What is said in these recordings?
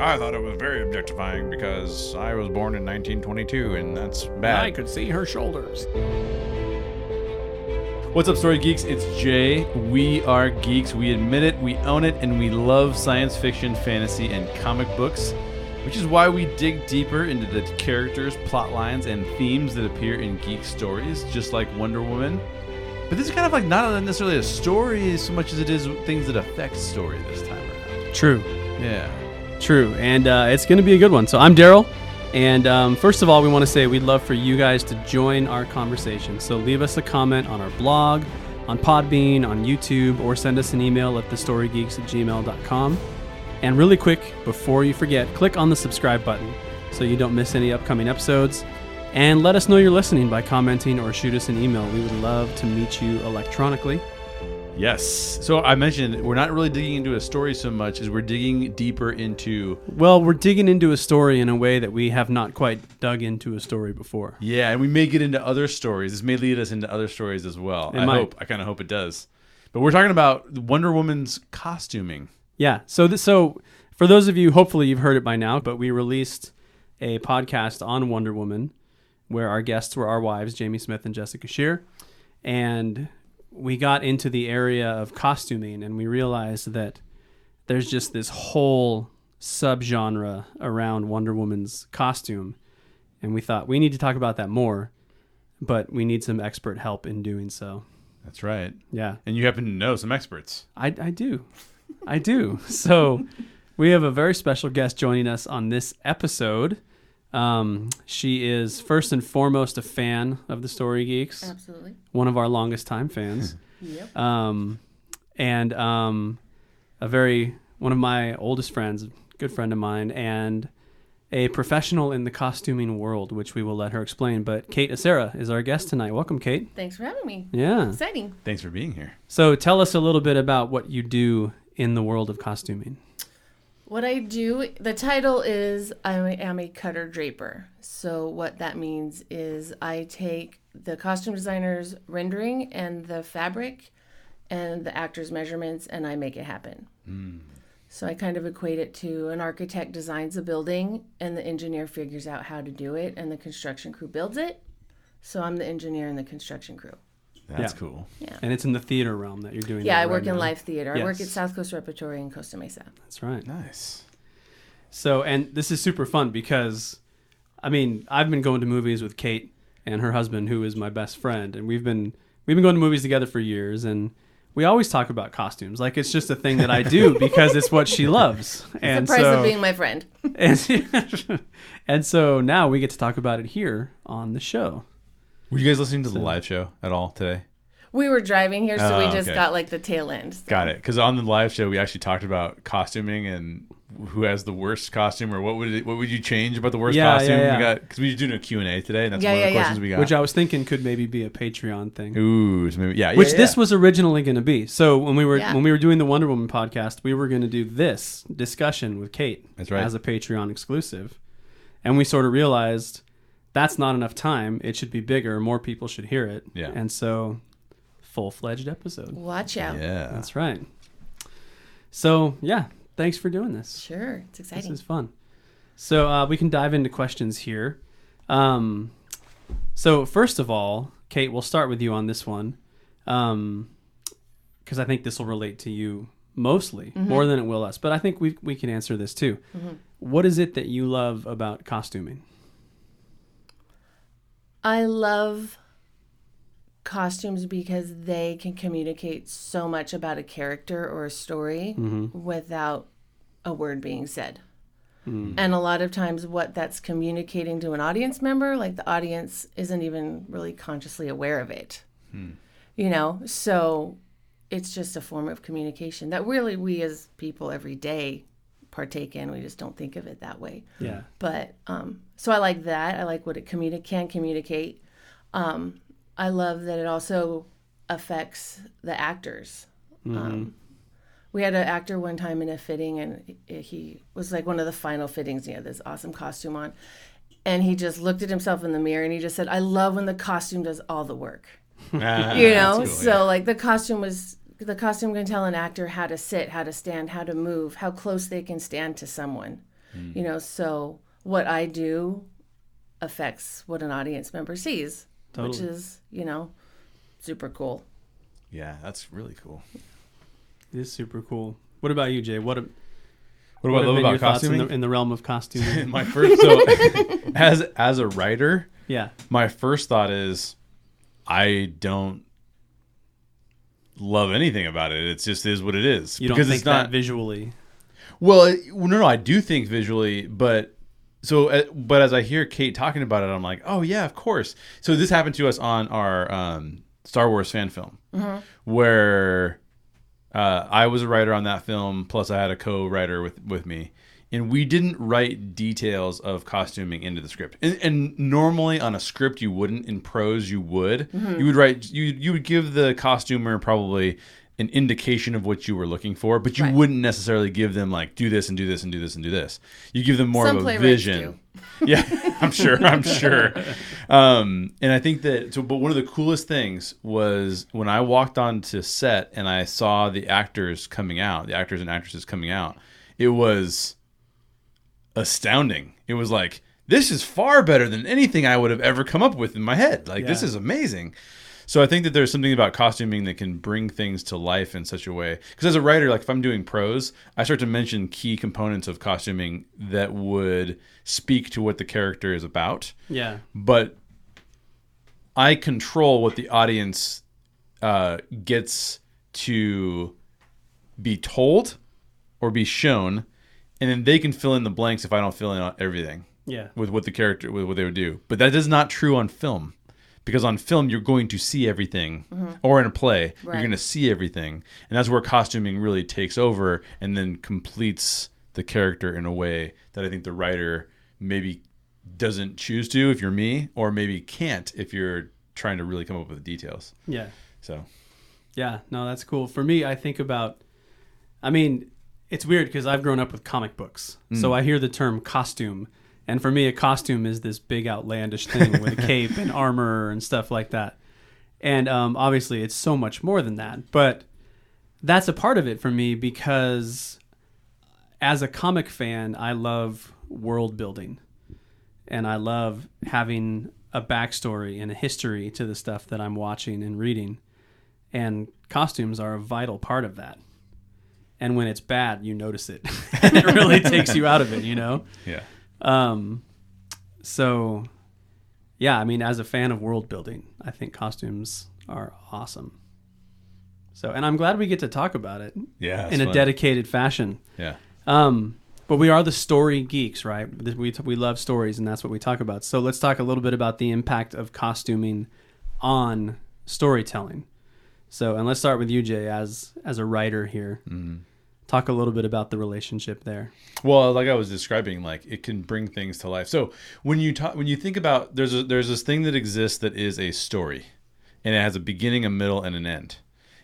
I thought it was very objectifying because I was born in 1922 and that's bad. I could see her shoulders. What's up, Story Geeks? It's Jay. We are geeks. We admit it, we own it, and we love science fiction, fantasy, and comic books, which is why we dig deeper into the characters, plot lines, and themes that appear in geek stories, just like Wonder Woman. But this is kind of like not necessarily a story so much as it is things that affect story this time around. True, Yeah. True. And uh, it's going to be a good one. So I'm Daryl. And um, first of all, we want to say we'd love for you guys to join our conversation. So leave us a comment on our blog, on Podbean, on YouTube, or send us an email at thestorygeeks at gmail.com. And really quick, before you forget, click on the subscribe button so you don't miss any upcoming episodes. And let us know you're listening by commenting or shoot us an email. We would love to meet you electronically. Yes. So I mentioned we're not really digging into a story so much as we're digging deeper into Well, we're digging into a story in a way that we have not quite dug into a story before. Yeah, and we may get into other stories. This may lead us into other stories as well. It I might. hope. I kind of hope it does. But we're talking about Wonder Woman's costuming. Yeah. So th- so for those of you, hopefully you've heard it by now, but we released a podcast on Wonder Woman where our guests were our wives, Jamie Smith and Jessica Shear, and we got into the area of costuming and we realized that there's just this whole subgenre around Wonder Woman's costume, and we thought we need to talk about that more, but we need some expert help in doing so. That's right. Yeah. And you happen to know some experts. I, I do. I do. So we have a very special guest joining us on this episode. Um, she is first and foremost a fan of the Story Geeks, Absolutely. one of our longest time fans, Yep. um, and um, a very one of my oldest friends, good friend of mine, and a professional in the costuming world, which we will let her explain. But Kate Acera is our guest tonight. Welcome, Kate. Thanks for having me. Yeah. Exciting. Thanks for being here. So tell us a little bit about what you do in the world of costuming. What I do, the title is I am a cutter draper. So, what that means is I take the costume designer's rendering and the fabric and the actor's measurements and I make it happen. Hmm. So, I kind of equate it to an architect designs a building and the engineer figures out how to do it and the construction crew builds it. So, I'm the engineer and the construction crew. That's Yeah. cool. And it's in the theater realm that you're doing. Yeah, that I right work in live theater. I work at South Coast Repertory in Costa Mesa. That's right. Nice. So, and this is super fun because, I mean, I've been going to movies with Kate and her husband, who is my best friend, and we've been we've been going to movies together for years, and we always talk about costumes. Like it's just a thing that I do because it's what she loves. And the price so, of being my friend. and, and so now we get to talk about it here on the show. Were you guys listening to the live show at all today? We were driving here, so Oh, we just okay. got like the tail end. So- Got it. Because on the live show, we actually talked about costuming and who has the worst costume, or what would it, what would you change about the worst Yeah, costume? yeah, yeah. We got because we were doing a Q and A today, and that's Yeah, one of the yeah, yeah. questions we got. Which I was thinking could maybe be a Patreon thing. Ooh, so maybe, yeah, yeah, which yeah. this was originally going to be. So when we were Yeah. when we were doing the Wonder Woman podcast, we were going to do this discussion with Kate That's right. as a Patreon exclusive, and we sort of realized that's not enough time. It should be bigger. More people should hear it. Yeah. and so full fledged episode. Watch out. yeah. That's right. So yeah, thanks for doing this. Sure, it's exciting. This is fun. So uh, we can dive into questions here. Um, so first of all, Kate, we'll start with you on this one, because I think this will relate to you mostly more than it will us. But I think we we can answer this too. What is it that you love about costuming? I love costumes because they can communicate so much about a character or a story mm-hmm. without a word being said. Mm. And a lot of times, what that's communicating to an audience member, like the audience isn't even really consciously aware of it. Hmm. You know, so it's just a form of communication that really we as people every day partake in. We just don't think of it that way Yeah. but um, so I like that. I like what it communi- can communicate. Um, I love that it also affects the actors. Um, we had an actor one time in a fitting, and he, was like one of the final fittings. He had this awesome costume on, and he just looked at himself in the mirror and he just said, "I love when the costume does all the work." Ah, you know cool, so yeah. like the costume was the costume can tell an actor how to sit how to stand how to move how close they can stand to someone You know, so what I do affects what an audience member sees, which is, you know, super cool. Yeah, that's really cool. It is super cool. What about you, Jay? What, a, What, what do I love your about thoughts in the, in the realm of costuming? my first so as as a writer, yeah. my first thought is I don't love anything about it. It just is what it is. You don't because think it's not that visually. Well, it, well, no, no, I do think visually, but so, uh, but as I hear Kate talking about it, I'm like, oh yeah, of course. So this happened to us on our um, Star Wars fan film, where uh, I was a writer on that film, plus I had a co-writer with with me, and we didn't write details of costuming into the script. And, and normally on a script you wouldn't. In prose you would. You would write. You you would give the costumer probably an indication of what you were looking for, but you Right. wouldn't necessarily give them like do this and do this and do this and do this. You give them more Some of a playwrights vision. Yeah, I'm sure. I'm sure. Um, and I think that. So, but one of the coolest things was when I walked onto set and I saw the actors coming out, the actors and actresses coming out. It was astounding. It was like this is far better than anything I would have ever come up with in my head. Like this is amazing. So I think that there's something about costuming that can bring things to life in such a way. Because as a writer, like if I'm doing prose, I start to mention key components of costuming that would speak to what the character is about. Yeah. But I control what the audience uh, gets to be told or be shown, and then they can fill in the blanks if I don't fill in everything Yeah. with what the character with what they would do. But that is not true on film. Because on film you're going to see everything mm-hmm. or in a play, you're going to see everything. And that's where costuming really takes over and then completes the character in a way that I think the writer maybe doesn't choose to if you're me or maybe can't if you're trying to really come up with the details. Yeah. So, Yeah, no, that's cool. For me, I think about, I mean, it's weird because I've grown up with comic books. So mm. I hear the term costume. And for me, a costume is this big outlandish thing with a cape and armor and stuff like that. And um, obviously, it's so much more than that. But that's a part of it for me because as a comic fan, I love world building. And I love having a backstory and a history to the stuff that I'm watching and reading and costumes are a vital part of that. And when it's bad, you notice it, it really takes you out of it, you know. yeah. Um, so, yeah, I mean, as a fan of world building, I think costumes are awesome. So, and I'm glad we get to talk about it Yeah. in a dedicated fashion. Yeah. Um, but we are the story geeks, right? We, we love stories, and that's what we talk about. So let's talk a little bit about the impact of costuming on storytelling. So, and let's start with you, Jay, as as a writer here. Talk a little bit about the relationship there. Well, like I was describing, like it can bring things to life. So when you talk, when you think about, there's a, there's this thing that exists that is a story, and it has a beginning, a middle, and an end.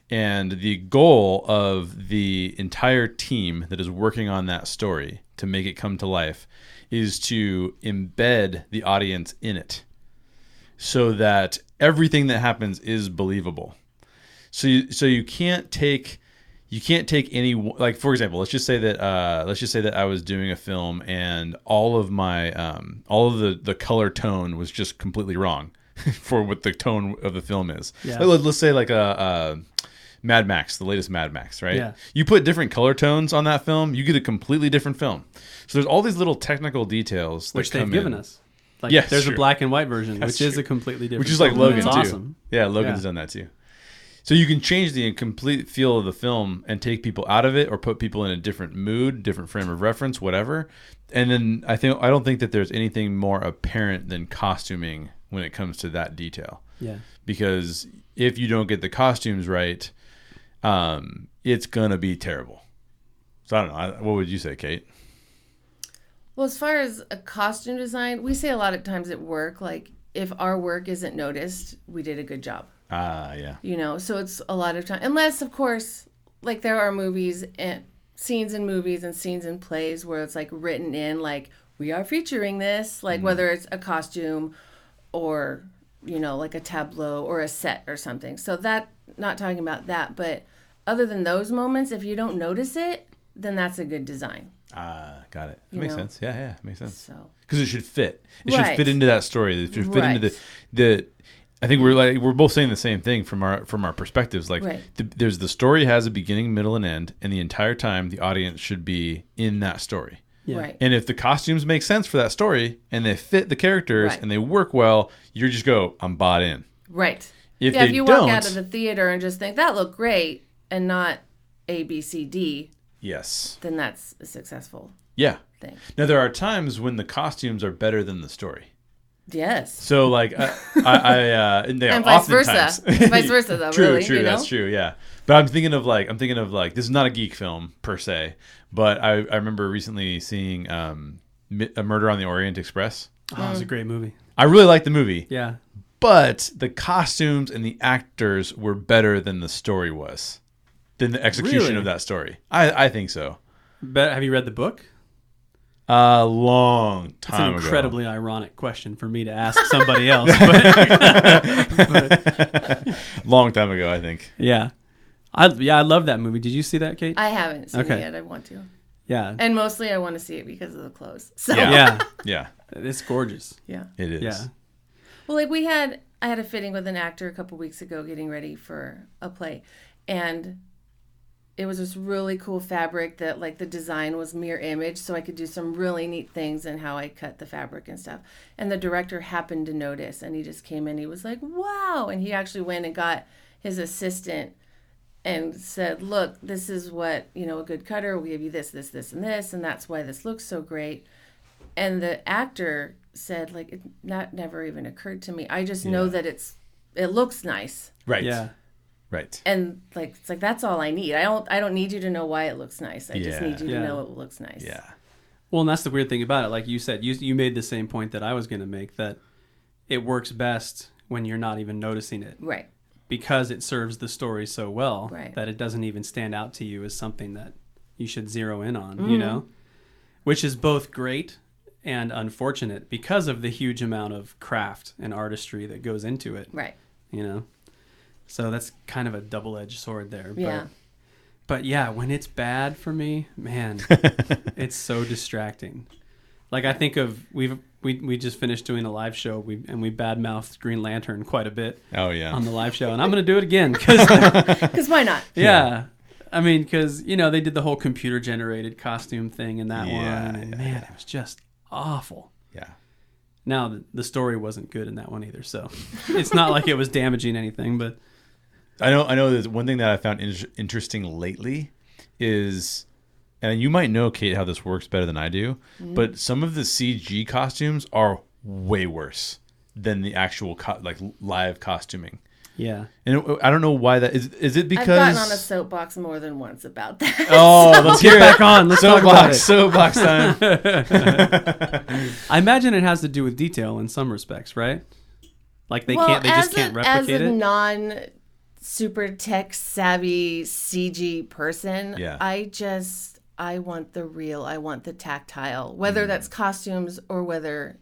And the goal of the entire team that is working on that story to make it come to life is to embed the audience in it, so that everything that happens is believable. So you, so you can't take you can't take any like for example let's just say that uh, let's just say that i was doing a film and all of my um, all of the the color tone was just completely wrong for what the tone of the film is Yeah. Let- let's say like a, a mad max the latest mad max right Yeah. you put different color tones on that film you get a completely different film so there's all these little technical details which they've given in. us. Like, Yes, there's true. a black and white version, That's which is a completely different. which is like. Logan too. awesome. Yeah, Logan's Yeah. done that too. So you can change the complete feel of the film and take people out of it, or put people in a different mood, different frame of reference, whatever. And then I think I don't think that there's anything more apparent than costuming when it comes to that detail. Yeah, Because if you don't get the costumes right, um, it's gonna be terrible. So I don't know. I, what would you say, Kate? Well, as far as a costume design, we say a lot of times at work, like if our work isn't noticed, we did a good job. Ah, yeah. You know, so it's a lot of time, unless of course, like there are movies and scenes in movies and scenes in plays where it's like written in, like we are featuring this, like whether it's a costume or you know, like a tableau or a set or something. So that not talking about that, but other than those moments, if you don't notice it, then that's a good design. Ah, got it. That makes know? sense. Yeah, yeah, makes sense. So Because it should fit. It should fit into that story. It should fit into the the. I think we're like we're both saying the same thing from our from our perspectives. Like, Right. the, there's the story has a beginning, middle, and end, and the entire time the audience should be in that story. Yeah. right. And if the costumes make sense for that story and they fit the characters Right. and they work well, you just go, I'm bought in. Right. If yeah, if you walk out of the theater and just think that looked great and not A, B, C, D, yes, then that's a successful yeah. thing. Now there are times when the costumes are better than the story. Yes. So like I, I, I uh, and they And are vice versa. oftentimes- Vice versa, though, true, really, true, you know? that's true, yeah. But I'm thinking of like I'm thinking of like this is not a geek film per se, but I, I remember recently seeing um, a Murder on the Orient Express. Oh, it was a great movie. I really liked the movie, Yeah. but the costumes and the actors were better than the story was, than the execution Really? of that story. I, I think so. But have you read the book? A long It's time an ago. incredibly ironic question for me to ask somebody else. But long time ago, I think. yeah. I yeah, I love that movie. Did you see that, Kate? I haven't seen Okay. it yet. I want to. yeah. And mostly I want to see it because of the clothes. So, Yeah. Yeah. Yeah, It's gorgeous. yeah. it is. Yeah. Well, like we had, I had a fitting with an actor a couple weeks ago getting ready for a play. And it was this really cool fabric that, like, the design was mirror image. So I could do some really neat things in how I cut the fabric and stuff. And the director happened to notice and he just came in. He was like, wow. And he actually went and got his assistant and said, "Look, this is what you know. A good cutter will give you this, this, this, and this, and that's why this looks so great." And the actor said, "Like it not never even occurred to me. I just know that it's it looks nice, Right. Yeah. Right. and like it's like that's all I need. I don't I don't need you to know why it looks nice. I just need you Yeah. to know it looks nice. Yeah. Well, and that's the weird thing about it. Like you said, you you made the same point that I was going to make that it works best when you're not even noticing it Right. because it serves the story so well Right. that it doesn't even stand out to you as something that you should zero in on, Mm-hmm. you know? Which is both great and unfortunate because of the huge amount of craft and artistry that goes into it, Right. you know? So that's kind of a double-edged sword there. Yeah. But, but yeah, when it's bad for me, man, it's so distracting. Like I think of we've we we just finished doing a live show we and we badmouthed Green Lantern quite a bit Oh yeah. on the live show, and I'm gonna do it again because Because why not? yeah. I mean, because you know they did the whole computer generated costume thing in that Yeah, one, and yeah, man, it was just awful. yeah. Now the, the story wasn't good in that one either, so it's not like it was damaging anything. But I know. I know. There's one thing that I found in- interesting lately is, and you might know, Kate, how this works better than I do. Mm-hmm. But some of the CG costumes are way worse than the actual co- like live costuming. yeah, And I don't know why that is. Is it because? I've gotten on a soapbox more than once about that. oh, let's let's get back on. Let's talk about Soapbox, it. soapbox time. I imagine it has to do with detail in some respects, right? Like they can't, they just as can't a, replicate as a it. non super tech savvy CG person, Yeah. I just I want the real. I want the tactile, whether Mm. that's costumes or whether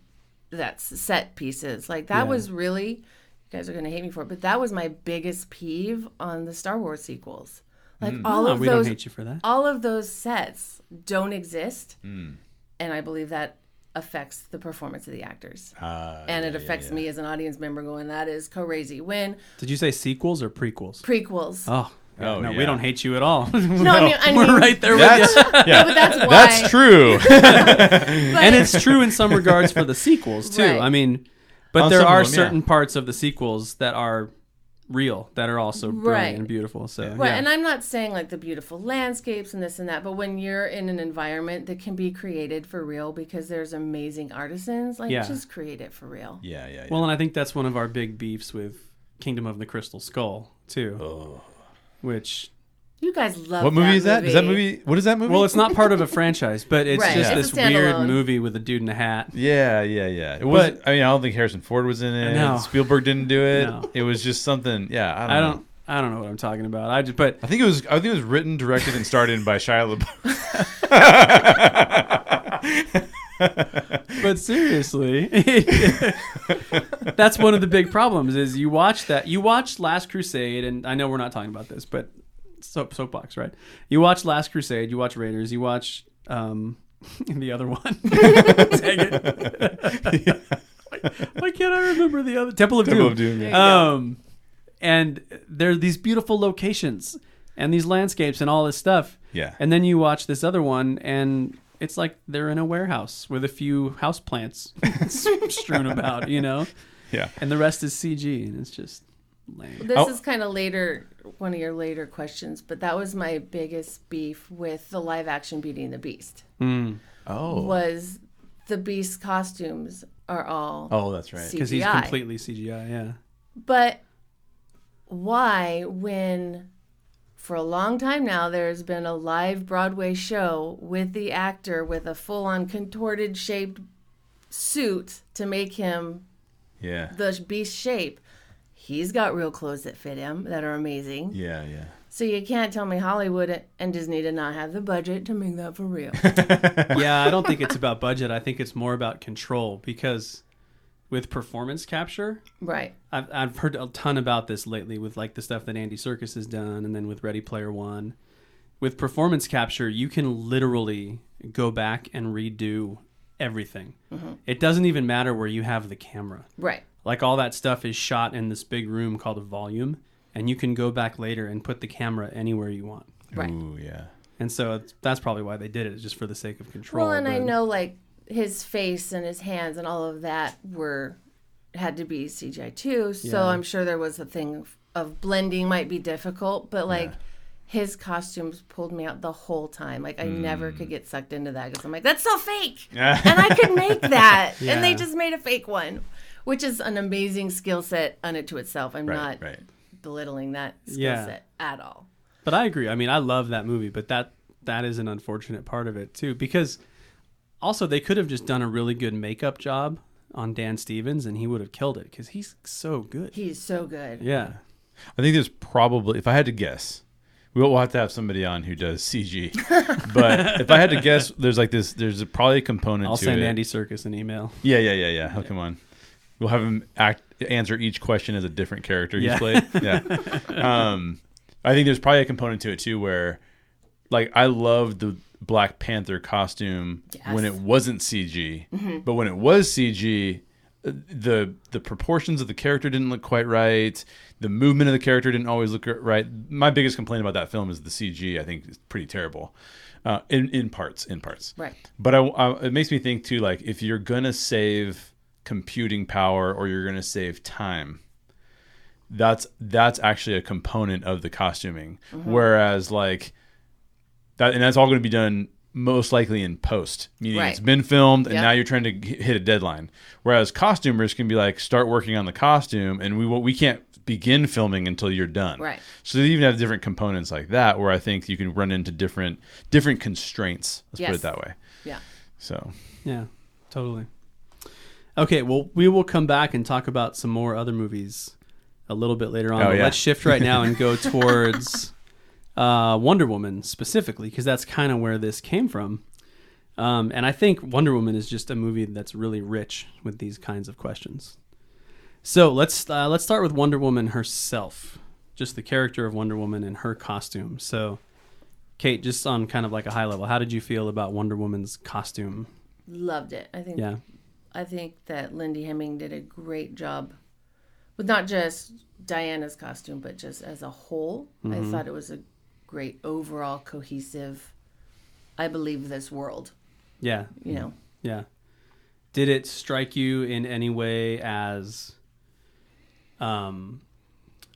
that's set pieces. Like that Yeah. was really you guys are gonna hate me for it, but that was my biggest peeve on the Star Wars sequels. Like all No, of we those don't hate you for that. all of those sets don't exist. Hmm. And I believe that affects the performance of the actors. Uh, and it yeah, yeah, affects yeah. me as an audience member going, that is crazy. When Did you say sequels or prequels? prequels. Oh, Oh, no, yeah. we don't hate you at all. no, I mean, I We're mean, right there with That's you. yeah. but that's why. That's true. but- and it's true in some regards for the sequels too. Right. I mean, but On there are them, yeah. certain parts of the sequels that are real that are also brilliant Right. and beautiful. So Right, yeah. and I'm not saying like the beautiful landscapes and this and that, but when you're in an environment that can be created for real because there's amazing artisans, like Yeah. just create it for real. yeah, yeah, yeah. well, and I think that's one of our big beefs with Kingdom of the Crystal Skull too, Oh. which You guys love what movie is that? Is that movie? What is that movie? well, it's not part of a franchise, but it's Right, just it's this a weird movie with a dude in a hat. Yeah, yeah, yeah. It was. I mean, I don't think Harrison Ford was in it. No. Spielberg didn't do it. No. It was just something. Yeah, I don't. I know. don't. I don't know what I'm talking about. I just, but I think it was. I think it was written, directed, and starred in by Shia LaBeouf. but seriously that's one of the big problems is you watch that you watch last crusade and i know we're not talking about this but soap, soapbox right you watch last crusade you watch raiders you watch um, the other one. Dang it. why, why can't I remember the other Temple of Temple Doom? of Doom, yeah. Um, and there are these beautiful locations and these landscapes and all this stuff. Yeah. And then you watch this other one, and it's like they're in a warehouse with a few house plants strewn about, you know, Yeah. and the rest is CG, and it's just lame. This Oh. is kind of later, one of your later questions, but that was my biggest beef with the live action Beauty and the Beast. Mm. Oh. Was the Beast costumes are all Oh, that's right. Because he's completely CGI, yeah. But why, when for a long time now there's been a live Broadway show with the actor with a full on contorted shaped suit to make him Yeah. the beast shape? He's got real clothes that fit him that are amazing. Yeah, yeah. So you can't tell me Hollywood and Disney did not have the budget to make that for real. yeah, I don't think it's about budget. I think it's more about control because with performance capture, right. I've, I've heard a ton about this lately with like the stuff that Andy Serkis has done and then with Ready Player One. With performance capture, you can literally go back and redo everything. Mm-hmm. It doesn't even matter where you have the camera. Right. Like all that stuff is shot in this big room called a volume, and you can go back later and put the camera anywhere you want. Right. Ooh, yeah. And so it's, that's probably why they did it, just for the sake of control. Well, and I know like his face and his hands and all of that were had to be CGI too. So Yeah. I'm sure there was a thing of, of blending might be difficult, but like his costumes pulled me out the whole time. Like I never Mm. could get sucked into that because I'm like, that's so fake, and I could make that, and they just made a fake one, which is an amazing skill set unto itself. I'm Right, not right. belittling that skill Yeah. set at all. But I agree. I mean, I love that movie, but that that is an unfortunate part of it too because also they could have just done a really good makeup job on Dan Stevens and he would have killed it cuz he's so good. He's so good. Yeah. I think there's probably, if I had to guess, we'll, we'll have to have somebody on who does CG. but if I had to guess, there's like this, there's probably a component I'll to send it. Andy Serkis an email. Yeah, yeah, yeah, yeah. He'll come on. We'll have him act answer each question as a different character he's Yeah. played. Yeah. um, I think there's probably a component to it too where, like, I loved the Black Panther costume when it wasn't CG, but when it was CG, uh, the the proportions of the character didn't look quite right. The movement of the character didn't always look right. My biggest complaint about that film is the CG. I think is pretty terrible, uh, in in parts. In parts, Right. but I, I- it makes me think too, like if you're gonna save computing power or you're gonna save time, that's that's actually a component of the costuming. Mm-hmm. Whereas like that, and that's all going to be done most likely in post, meaning Right. it's been filmed and Yep. now you're trying to hit a deadline. Whereas costumers can be like, start working on the costume, and we we can't begin filming until you're done. Right. So they even have different components like that, where I think you can run into different different constraints. Let's put it that way. Yeah. So Yeah, totally. Okay, well, we will come back and talk about some more other movies a little bit later on. Oh, but yeah. Let's shift right now and go towards uh, Wonder Woman specifically, because that's kind of where this came from. Um, and I think Wonder Woman is just a movie that's really rich with these kinds of questions. So let's uh, let's start with Wonder Woman herself, just the character of Wonder Woman and her costume. So, Kate, just on kind of like a high level, how did you feel about Wonder Woman's costume? Loved it. I think Yeah. I think that Lindy Hemming did a great job with not just Diana's costume, but just as a whole. I thought it was a great overall cohesive. I believe this world. Yeah. You know, Yeah. Did it strike you in any way as um,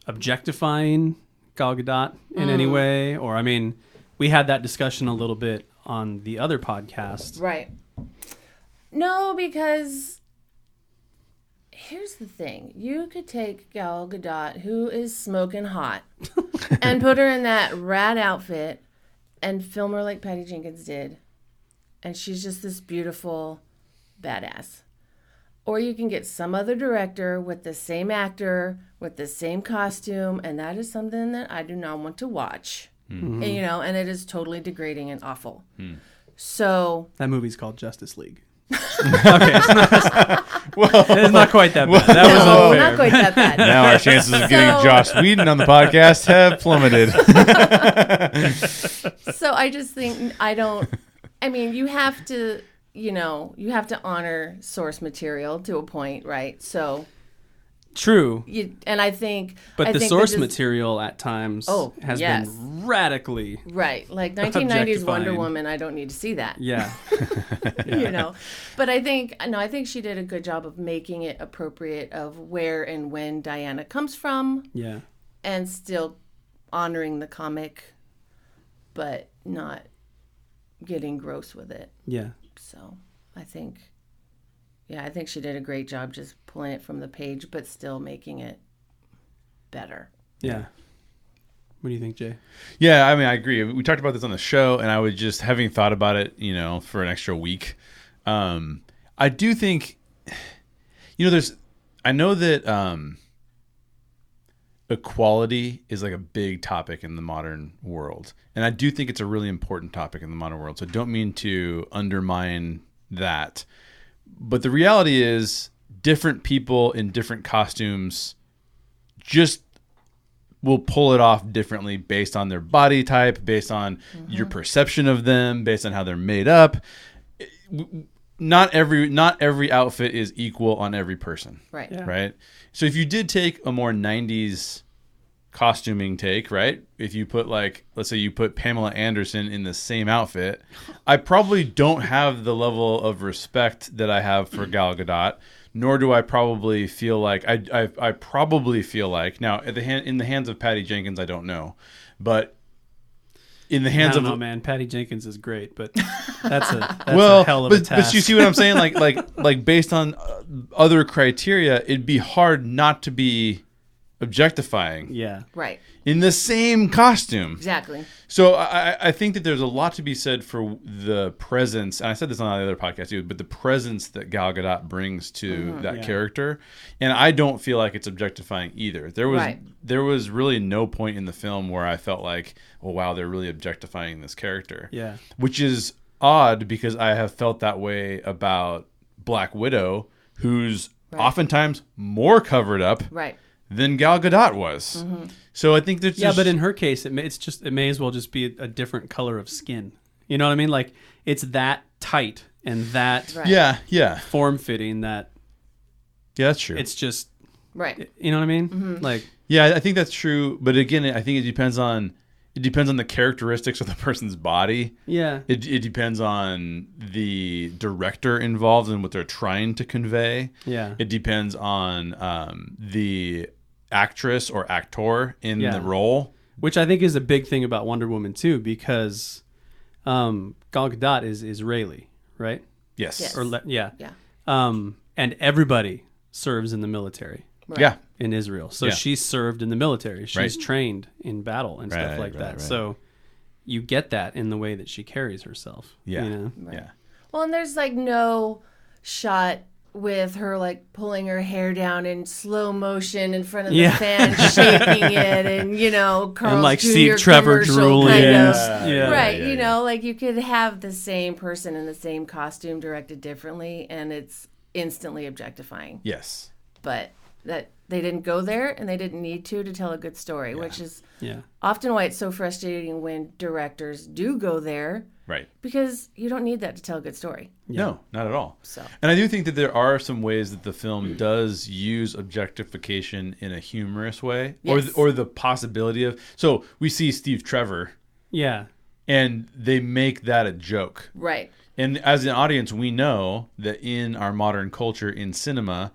objectifying Gal Gadot in any way? Or, I mean, we had that discussion a little bit on the other podcast. right? No, because here's the thing: you could take Gal Gadot, who is smoking hot, and put her in that rat outfit, and film her like Patty Jenkins did, and she's just this beautiful badass. Or you can get some other director with the same actor with the same costume, and that is something that I do not want to watch. Mm-hmm. And, you know, and it is totally degrading and awful. Hmm. So That movie's called Justice League. Okay. It's not, it's not quite that bad. That was no, unfair. not quite that bad. now our chances of getting So- Joss Whedon on the podcast have plummeted. so I just think I don't I mean, you have to, you know, you have to honor source material to a point, right? So, True, you, and I think, but I the think source is- material at times Oh, has yes. been radically, right? Like 1990s Wonder Woman, I don't need to see that. yeah, you know but i think no i think she did a good job of making it appropriate of where and when diana comes from yeah, and still honoring the comic but not getting gross with it yeah. so i think yeah i think she did a great job just pulling it from the page but still making it better Yeah. What do you think, Jay? Yeah, I mean, I agree. We talked about this on the show, and I was just having thought about it, you know, for an extra week. Um, I do think, you know, there's, I know that um, equality is like a big topic in the modern world, and I do think it's a really important topic in the modern world. So don't mean to undermine that, but the reality is, different people in different costumes just will pull it off differently based on their body type, based on your mm-hmm. perception of them, based on how they're made up. Not every not every outfit is equal on every person, right Yeah. right? So if you did take a more 90s costuming take, right? If you put like let's say you put Pamela Anderson in the same outfit, I probably don't have the level of respect that I have for Gal Gadot, nor do I probably feel like I I, I probably feel like now at the hand in the hands of Patty Jenkins, I don't know, but in the I hands don't of know, man. Patty Jenkins is great, but that's a that's well, a hell of but, a task. but you see what I'm saying? Like, like, like, based on uh, other criteria, it'd be hard not to be objectifying yeah, right in the same costume. exactly So I, I- I think that there's a lot to be said for the presence, and I said this on the other podcast too, but the presence that Gal Gadot brings to mm-hmm. that Yeah. character, and I don't feel like it's objectifying either. There was Right. there was really no point in the film where I felt like, oh wow, they're really objectifying this character yeah, which is odd because I have felt that way about Black Widow, who's Right. oftentimes more covered up right than Gal Gadot was. So I think there's yeah. just, But in her case, it may, it's just it may as well just be a, a different color of skin. You know what I mean? Like it's that tight and that Right. yeah, yeah, form fitting that yeah, that's true. it's just right you know what I mean? Like yeah, I think that's true. But again, I think it depends on it depends on the characteristics of the person's body. yeah, It, it depends on the director involved and what they're trying to convey. yeah, It depends on um, the actress or actor in Yeah. the role. which I think is a big thing about Wonder Woman too, because um, Gal Gadot is Israeli, right? Yes. Yes. Or le- yeah, yeah um, and everybody serves in the military right. Yeah. in Israel. So Yeah. she served in the military. She's Right. trained in battle and stuff like right, that. right. So you get that in the way that she carries herself. Yeah. You know? Yeah. Well, and there's like no shot with her like pulling her hair down in slow motion in front of the Yeah. fan, shaking it, and you know, Carl's like Jr. Steve Trevor drooling. kind Yeah. of. Yeah. Right, yeah, you yeah. know, like you could have the same person in the same costume directed differently, and it's instantly objectifying. Yes. But that they didn't go there, and they didn't need to to tell a good story, which is Yeah. often why it's so frustrating when directors do go there Right. because you don't need that to tell a good story. No, not at all. So And I do think that there are some ways that the film does use objectification in a humorous way, or Yes. or the possibility of. So we see Steve Trevor, Yeah. and they make that a joke. right, And as an audience, we know that in our modern culture, in cinema,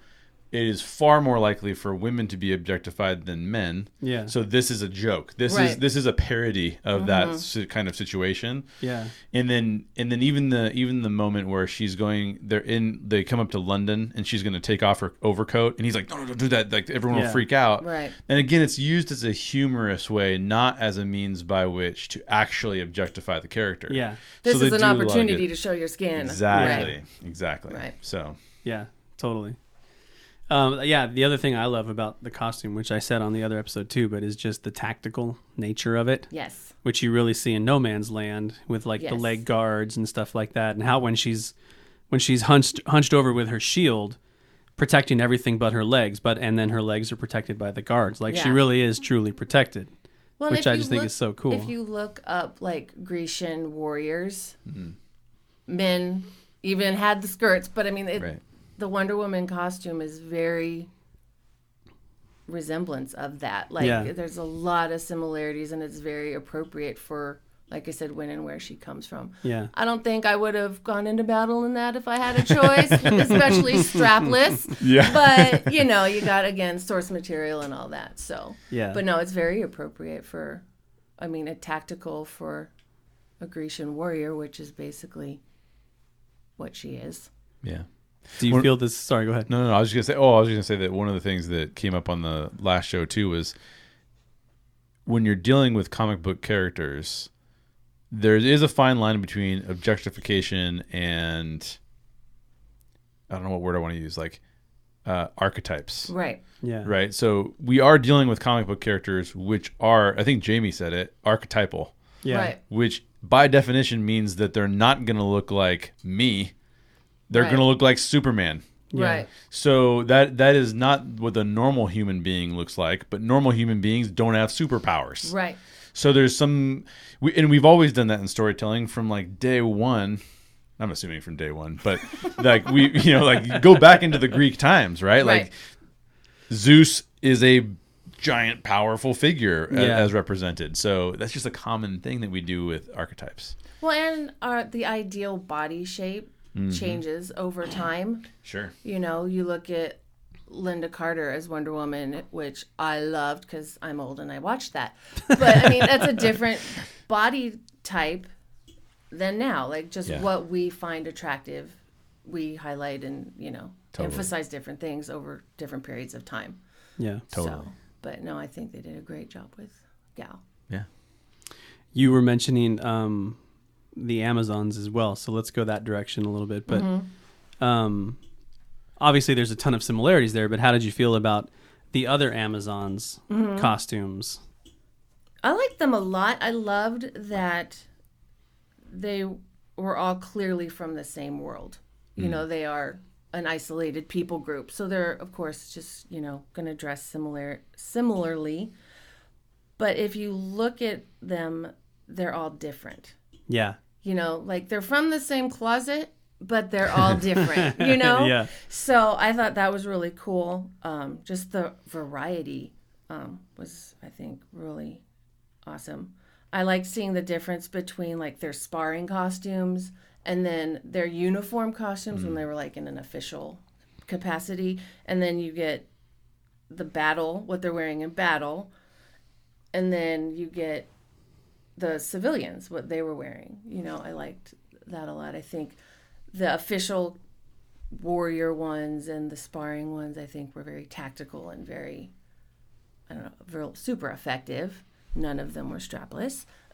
it is far more likely for women to be objectified than men. Yeah. So this is a joke. This is this is a parody of that mm-hmm. kind of situation. Yeah. And then and then even the even the moment where she's going, they're in. They come up to London, and she's going to take off her overcoat, and he's like, "No, no, don't do that!" Like everyone Yeah. will freak out. Right. And again, it's used as a humorous way, not as a means by which to actually objectify the character. Yeah. this So is an do a lot of opportunity to show your skin. Exactly. Right. Exactly. Right. So Yeah. Totally. Um, yeah, the other thing I love about the costume, which I said on the other episode too, but is just the tactical nature of it. Yes. which you really see in No Man's Land with like the leg guards and stuff like that, and how when she's when she's hunched hunched over with her shield, protecting everything but her legs, but and then her legs are protected by the guards. Like she really is truly protected. Well, Which I you just think is so cool. If you look up like Grecian warriors, men even had the skirts, but I mean, it, Right. The Wonder Woman costume is very resemblance of that. Like, Yeah. there's a lot of similarities, and it's very appropriate for, like I said, when and where she comes from. Yeah. I don't think I would have gone into battle in that if I had a choice, especially strapless. Yeah. But you know, you got again source material and all that. So Yeah. But no, it's very appropriate for, I mean, a tactical for a Grecian warrior, which is basically what she is. Yeah. Do you When- feel this? Sorry, go ahead. No, no, no. I was just gonna say. Oh, I was just gonna say that one of the things that came up on the last show too was when you're dealing with comic book characters, there is a fine line between objectification and I don't know what word I want to use, like uh, archetypes, Right. Yeah. right? So we are dealing with comic book characters, which are, I think Jamie said it, archetypal, Yeah. Right. which by definition means that they're not going to look like me. They're Right. going to look like Superman. Yeah. Right. So that that is not what a normal human being looks like, but normal human beings don't have superpowers. Right. So there's some we and we've always done that in storytelling from like day 1. I'm assuming from day 1, but like we you know like go back into the Greek times, right? Right. Like Zeus is a giant powerful figure a- Yeah. as represented. So that's just a common thing that we do with archetypes. Well, and our, the ideal body shape Mm-hmm. changes over time. Sure. You know, you look at Lynda Carter as Wonder Woman, which I loved because I'm old and I watched that. But I mean, that's a different body type than now. Like just Yeah. what we find attractive, we highlight and you know Totally. emphasize different things over different periods of time. Yeah. Totally. So, but no, I think they did a great job with Gal. Yeah. You were mentioning um, the Amazons as well, so let's go that direction a little bit. But mm-hmm. um, obviously, there's a ton of similarities there. But how did you feel about the other Amazons' mm-hmm. costumes? I liked them a lot. I loved that they were all clearly from the same world. You mm. know, they are an isolated people group. So they're of course just, you know, going to dress similar similarly. But if you look at them, they're all different. Yeah. You know, like they're from the same closet, but they're all different, you know? Yeah. So I thought that was really cool. Um, just the variety um, was, I think, really awesome. I like seeing the difference between like their sparring costumes and then their uniform costumes when they were like in an official capacity. And then you get the battle, what they're wearing in battle. And then you get the civilians, what they were wearing. You know, I liked that a lot. I think the official warrior ones and the sparring ones, I think, were very tactical and very, I don't know, super effective. None of them were strapless.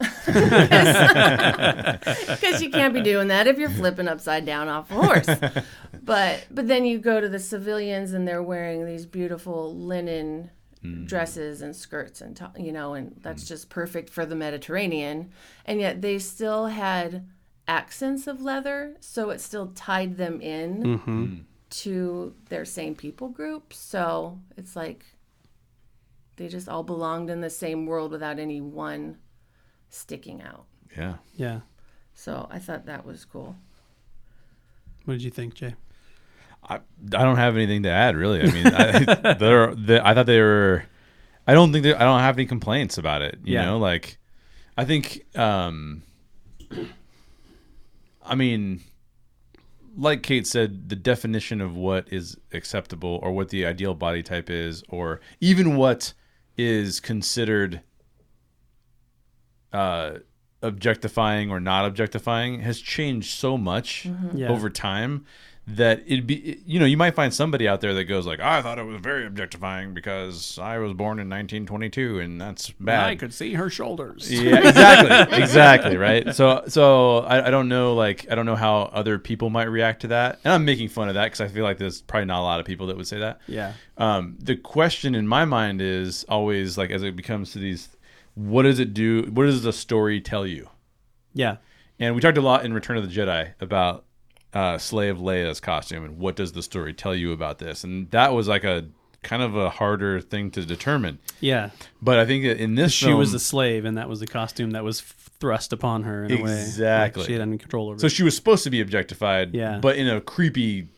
Because you can't be doing that if you're flipping upside down off a horse. But but then you go to the civilians and they're wearing these beautiful linen Mm. dresses and skirts and to- you know and that's mm. just perfect for the Mediterranean. And yet they still had accents of leather, so it still tied them in mm-hmm. mm. to their same people group. So it's like they just all belonged in the same world without any one sticking out. Yeah. Yeah. So I thought that was cool. What did you think, Jay? I, I don't have anything to add really. I mean, I, they're, they, I thought they were. I don't think they, I don't have any complaints about it. You Yeah. know, like I think. um I mean, like Kate said, the definition of what is acceptable or what the ideal body type is, or even what is considered uh, objectifying or not objectifying has changed so much Yeah. over time that it'd be you know you might find somebody out there that goes like I thought it was very objectifying because I was born in 1922 and that's bad. I could see her shoulders. Yeah, exactly, exactly, right. So, so I, I don't know, like, I don't know how other people might react to that, and I'm making fun of that because I feel like there's probably not a lot of people that would say that. Yeah. Um, the question in my mind is always like, as it becomes to these, what does it do? What does the story tell you? Yeah. And we talked a lot in Return of the Jedi about uh, Slave Leia's costume and what does the story tell you about this? And that was like a kind of a harder thing to determine. Yeah, But I think that in this she film, was a slave, and that was the costume that was thrust upon her in a way. Exactly. Like she had any control over. so it. she was supposed to be objectified, Yeah. but in a creepy,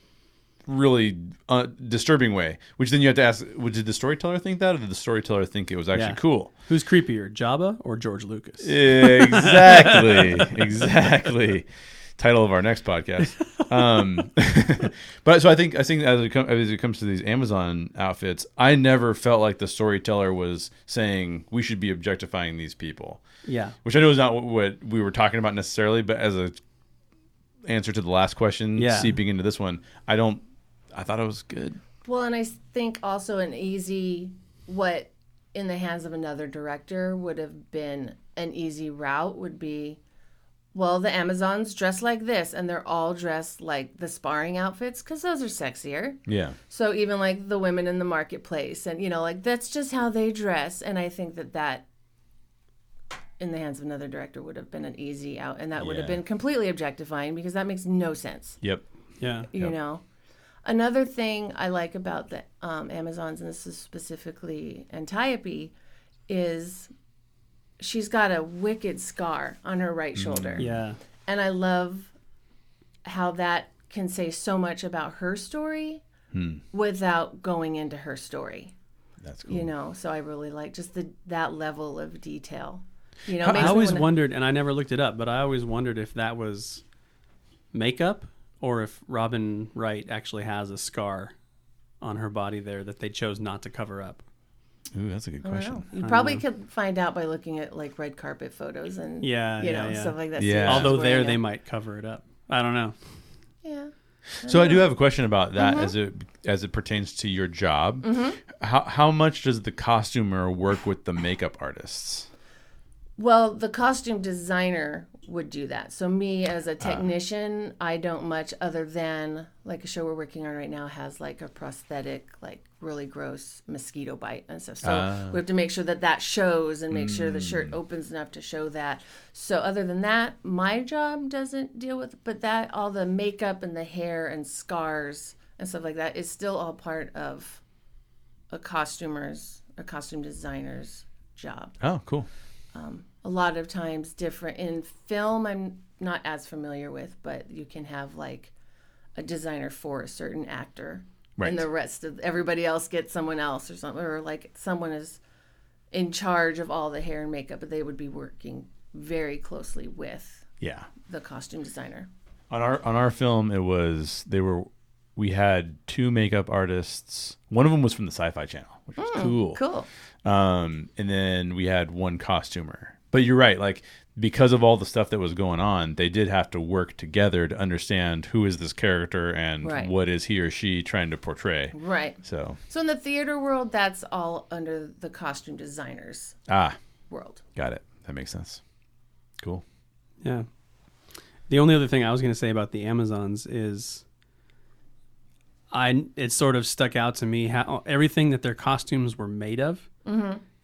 really uh, disturbing way. Which then you have to ask: Did the storyteller think that, or did the storyteller think it was actually Yeah. cool? Who's creepier, Jabba or George Lucas? Exactly. exactly. Title of our next podcast. Um, but so I think I think as it, com- as it comes to these Amazon outfits, I never felt like the storyteller was saying we should be objectifying these people, Yeah, which I know is not what, what we were talking about necessarily. But as a answer to the last question, Yeah. seeping into this one, I don't. I thought it was good. Well, and I think also an easy, what in the hands of another director would have been an easy route would be, well, the Amazons dress like this, and they're all dressed like the sparring outfits because those are sexier. Yeah. So even like the women in the marketplace, and you know, like that's just how they dress. And I think that that, in the hands of another director, would have been an easy out, and that would have Yeah. been completely objectifying because that makes no sense Yep. yeah, you Yep. know another thing i like about the um, amazons and this is specifically antiope is she's got a wicked scar on her right mm, shoulder. yeah, and i love how that can say so much about her story hmm. without going into her story. That's cool. you know so i really like just the that level of detail. You know I, I always wanna- wondered, and I never looked it up, but I always wondered if that was makeup or if Robin Wright actually has a scar on her body there that they chose not to cover up. Ooh, that's a good question. You probably could find out by looking at like red carpet photos and Yeah, you yeah, know yeah. stuff like that. Yeah. See Although there wearing they might cover it up. I don't know. yeah. So I do have a question about that Mm-hmm. as it as it pertains to your job. How how much does the costumer work with the makeup artists? Well, the costume designer would do that. So me as Ah. a technician, I don't much other than like a show we're working on right now has like a prosthetic, like really gross mosquito bite and stuff. So Ah. we have to make sure that that shows and make sure the Mm. shirt opens enough to show that. So other than that, my job doesn't deal with, but that all the makeup and the hair and scars and stuff like that is still all part of a costumer's, a costume designer's job Oh, cool. A lot of times different in film i'm not as familiar with but you can have like a designer for a certain actor Right. and the rest of everybody else gets someone else or something or like someone is in charge of all the hair and makeup but they would be working very closely with Yeah. the costume designer On our on our film, it was they were we had two makeup artists. One of them was from the Sci-Fi Channel, which was cool. cool Um, and then we had one costumer. But you're right, like because of all the stuff that was going on, they did have to work together to understand who is this character and Right. what is he or she trying to portray. right So so in the theater world that's all under the costume designers ah, world got it. That makes sense. Cool. Yeah. The only other thing I was going to say about the Amazons is I it sort of stuck out to me how everything that their costumes were made of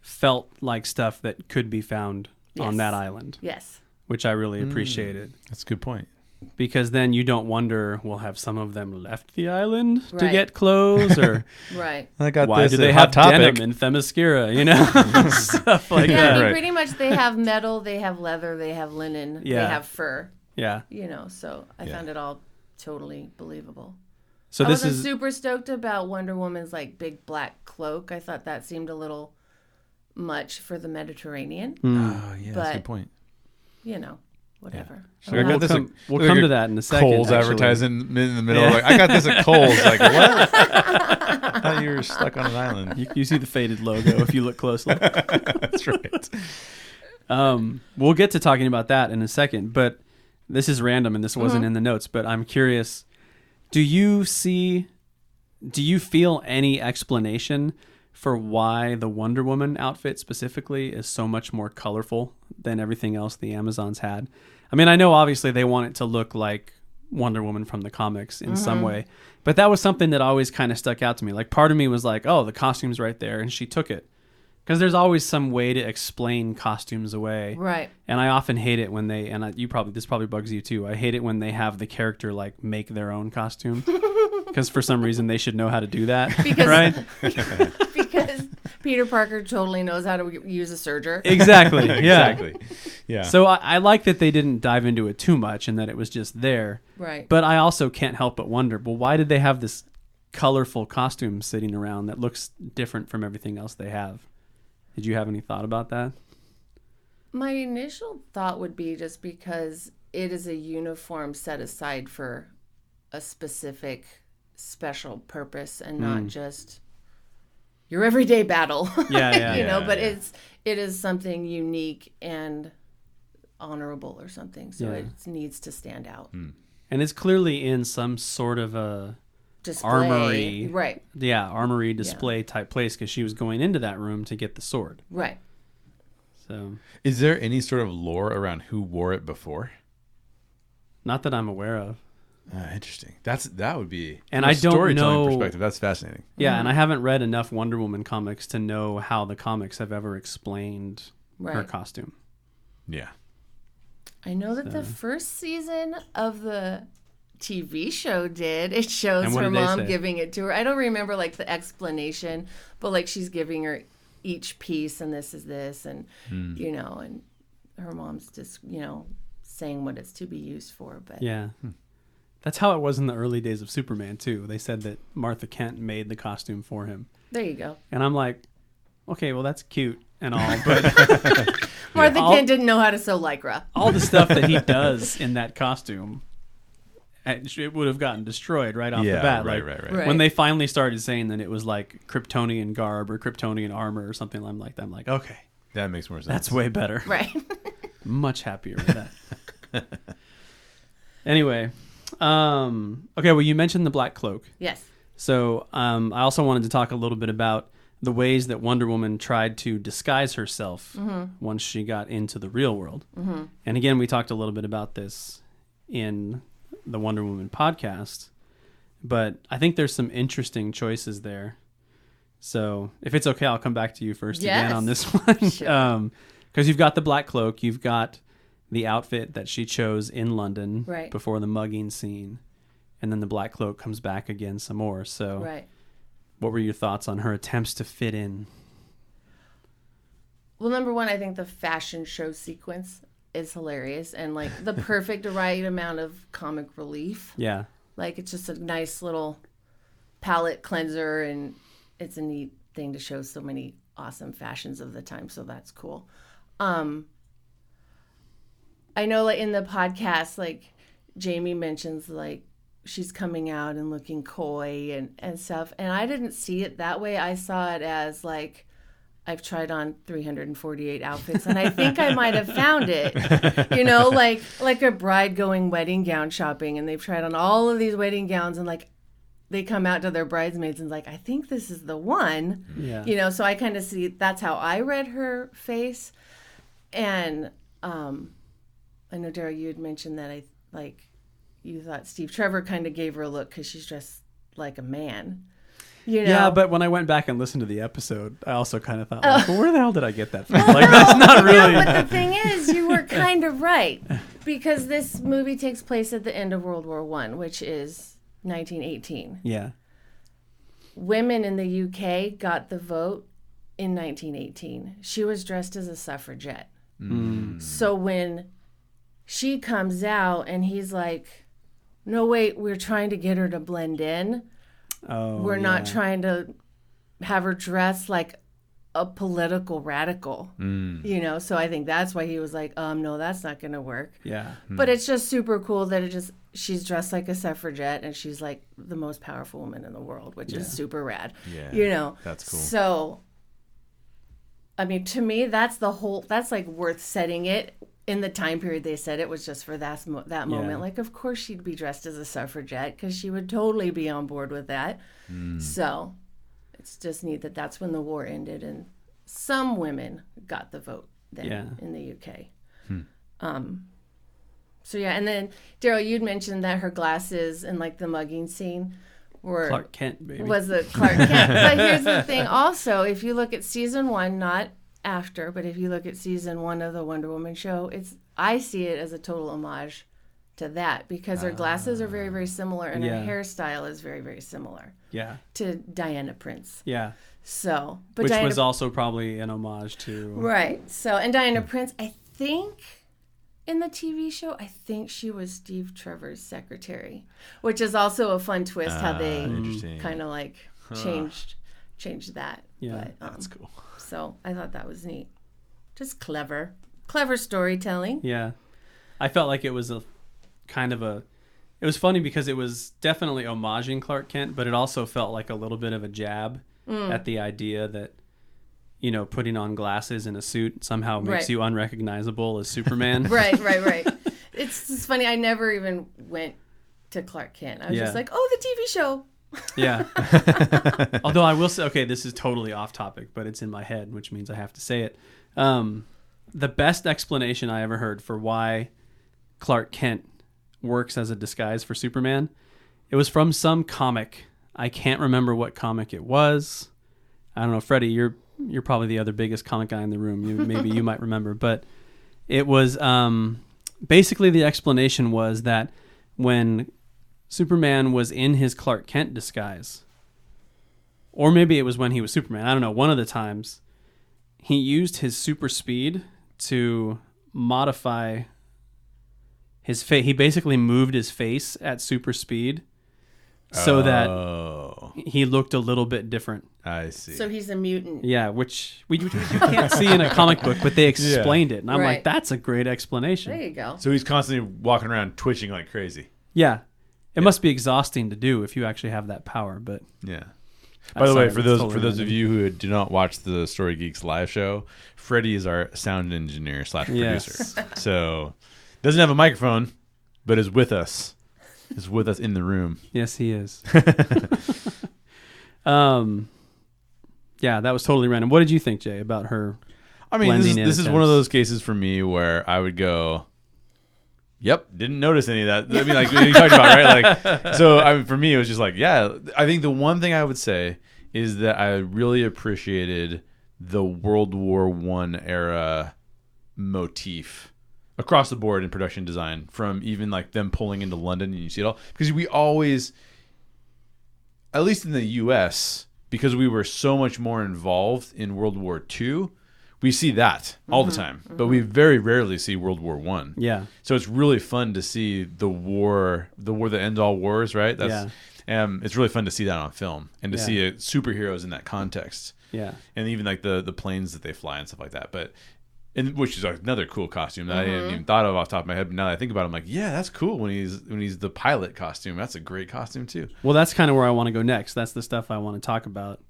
felt like stuff that could be found on that island, yes which I really mm. appreciated That's a good point. because then you don't wonder, well, have some of them left the island to get clothes or right I got why this do they have Topic. denim in Themyscira, you know? stuff like yeah, I that. mean, Right. pretty much they have metal, they have leather, they have linen, Yeah. they have fur. Yeah. You know, so I Yeah. found it all totally believable. So I this wasn't is super stoked about Wonder Woman's like big black cloak. I thought that seemed a little much for the Mediterranean. Hmm. Ah, oh, yeah, that's a But- good point. You know, whatever. So I got we'll this. come, at- we'll look come at to that in a second. Kohl's actually. advertising in the middle. Yeah. Like, I got this at Kohl's. Like what? I thought you were stuck on an island. You, you see the faded logo if you look closely. That's right. Um, we'll get to talking about that in a second, but this is random and this mm-hmm. wasn't in the notes. But I'm curious: Do you see? Do you feel any explanation for why the Wonder Woman outfit specifically is so much more colorful than everything else the Amazons had? I mean, I know obviously they want it to look like Wonder Woman from the comics in some mm-hmm. way, but that was something that always kind of stuck out to me. Like, part of me was like, "Oh, the costume's right there," and she took it. Because there's always some way to explain costumes away. Right. And I often hate it when they and I, you probably this probably bugs you too. I hate it when they have the character like make their own costume because because for some reason they should know how to do that, Because- right? because Peter Parker totally knows how to use a serger. Exactly. Yeah. exactly. Yeah. So I, I like that they didn't dive into it too much and that it was just there. Right. But I also can't help but wonder, well, why did they have this colorful costume sitting around that looks different from everything else they have? Did you have any thought about that? My initial thought would be just because it is a uniform set aside for a specific special purpose and not just your everyday battle. Hmm. Yeah, yeah, you know, yeah, but yeah. it's it is something unique and honorable or something. So Yeah. it needs to stand out. And it's clearly in some sort of a Display. Armory. Right. yeah armory display type place because she was going into that room to get the sword. Right. So Is there any sort of lore around who wore it before? not that I'm aware of. Ah, interesting. That's that would be And I don't storytelling know- perspective. That's fascinating. Yeah, Mm-hmm. and I haven't read enough Wonder Woman comics to know how the comics have ever explained her costume. Yeah. I know that the first season of the TV show did. It shows her mom giving it to her. I don't remember like the explanation, but like she's giving her each piece and this is this and Hmm. you know and her mom's just, you know, saying what it's to be used for, but Yeah. That's how it was in the early days of Superman too. They said that Martha Kent made the costume for him. there you go. And I'm like, okay, well that's cute and all, but Martha All- Kent didn't know how to sew lycra. all the stuff that he does in that costume it it would have gotten destroyed right off Yeah, the bat. right, like, right, right. Right. When they finally started saying that it was like Kryptonian garb or Kryptonian armor or something, I'm like, I'm like, okay, That makes more sense. that's way better. Right. much happier with that. anyway, um, okay. Well, you mentioned the Black Cloak, yes. so um, I also wanted to talk a little bit about the ways that Wonder Woman tried to disguise herself once she got into the real world. And again, we talked a little bit about this in the Wonder Woman podcast, but I think there's some interesting choices there. So if it's okay, I'll come back to you first again on this one. Sure. um, because you've got the black cloak, you've got the outfit that she chose in London Right. before the mugging scene, and then the black cloak comes back again some more. So, Right. what were your thoughts on her attempts to fit in? Well, number one, I think the fashion show sequence is hilarious and like the perfect right amount of comic relief. Yeah, Like it's just a nice little palette cleanser and it's a neat thing to show so many awesome fashions of the time, so that's cool. Um I know like in the podcast like Jamie mentions like she's coming out and looking coy and and stuff and I didn't see it that way. I saw it as like I've tried on 348 outfits and I think I might have found it. You know, like like a bride going wedding gown shopping and they've tried on all of these wedding gowns and like they come out to their bridesmaids and like I think this is the one. yeah, You know, so I kind of see that's how I read her face. And um I know Daryl you had mentioned that I like you thought Steve Trevor kind of gave her a look cuz she's dressed like a man. You know. yeah. But when I went back and listened to the episode, I also kind of thought, oh. like, well, where the hell did I get that from? Like, that's not really. No, but the thing is, you were kind of right because this movie takes place at the end of World War One, which is 1918. yeah, Women in the UK got the vote in 1918. She was dressed as a suffragette. Mm. So when she comes out and he's like, "No, wait, we're trying to get her to blend in. Oh, we're not trying to have her dress like a political radical." You know, so I think that's why he was like, "Um, no, that's not going to work." Yeah, But it's just super cool that it just she's dressed like a suffragette and she's like the most powerful woman in the world, which is super rad. Yeah, You know. that's cool. So I mean, to me that's the whole that's like worth setting it in the time period they said it was just for that that moment. Yeah. Like of course she'd be dressed as a suffragette cuz she would totally be on board with that. So it's just neat that that's when the war ended and some women got the vote then Yeah. in the UK. Um, so yeah, and then Daryl, you'd mentioned that her glasses and like the mugging scene were Clark Kent, baby. was the Clark Kent. but here's the thing: also, if you look at season one, not after, but if you look at season one of the Wonder Woman show, it's I see it as a total homage to that because her glasses are very very similar and Yeah. her hairstyle is very very similar Yeah. to Diana Prince. Yeah. So, but Which Diana was also probably an homage to. right. So, and Diana Prince, I think in the TV show, I think she was Steve Trevor's secretary, which is also a fun twist how they Ah, kind of like changed changed that. Yeah, but, um, That's cool. So I thought that was neat. Just clever. Clever storytelling. Yeah. I felt like it was a kind of a. It was funny because it was definitely homaging Clark Kent, but it also felt like a little bit of a jab Mm. at the idea that, you know, putting on glasses and a suit somehow makes Right. you unrecognizable as Superman. Right, right, right. it's just funny. I never even went to Clark Kent. I was Yeah. just like, oh, the TV show. Yeah. Although I will say, okay, this is totally off topic, but it's in my head, which means I have to say it. Um, the best explanation I ever heard for why Clark Kent works as a disguise for Superman, it was from some comic. I can't remember what comic it was. I don't know, Freddie. You're you're probably the other biggest comic guy in the room. You, maybe you might remember, but it was um, basically the explanation was that when Superman was in his Clark Kent disguise. Or maybe it was when he was Superman. I don't know. One of the times he used his super speed to modify his face. He basically moved his face at super speed so that Oh, he looked a little bit different. I see. So he's a mutant. Yeah, which we, which you can't see in a comic book, but they explained it. And I'm like, that's a great explanation. There you go. So he's constantly walking around twitching like crazy. Yeah. It must be exhausting to do if you actually have that power, but Yeah. By the way, for those totally for those of you who do not watch the Story Geeks live show, Freddie is our sound engineer slash producer. Yes. so doesn't have a microphone, but is with us. Is with us in the room. Yes, he is. um, yeah, that was totally random. What did you think, Jay, about her? I mean, this is, this is one of those cases for me where I would go, "Yep, didn't notice any of that." I mean, like you talked about, right? Like, so I mean, for me, it was just like, yeah. I think the one thing I would say is that I really appreciated the World War One era motif across the board in production design, from even like them pulling into London and you see it all because we always, at least in the U.S., because we were so much more involved in World War II, we see that all the time, but we very rarely see World War One. Yeah, So it's really fun to see the war, the war that ends all wars, right? That's, um, it's really fun to see that on film and to Yeah. see uh, superheroes in that context, yeah, and even like the the planes that they fly and stuff like that. But and which is another cool costume that I hadn't even thought of off the top of my head. But now that I think about it, I'm like, yeah, that's cool when he's when he's the pilot costume. That's a great costume too. Well, that's kind of where I want to go next. That's the stuff I want to talk about.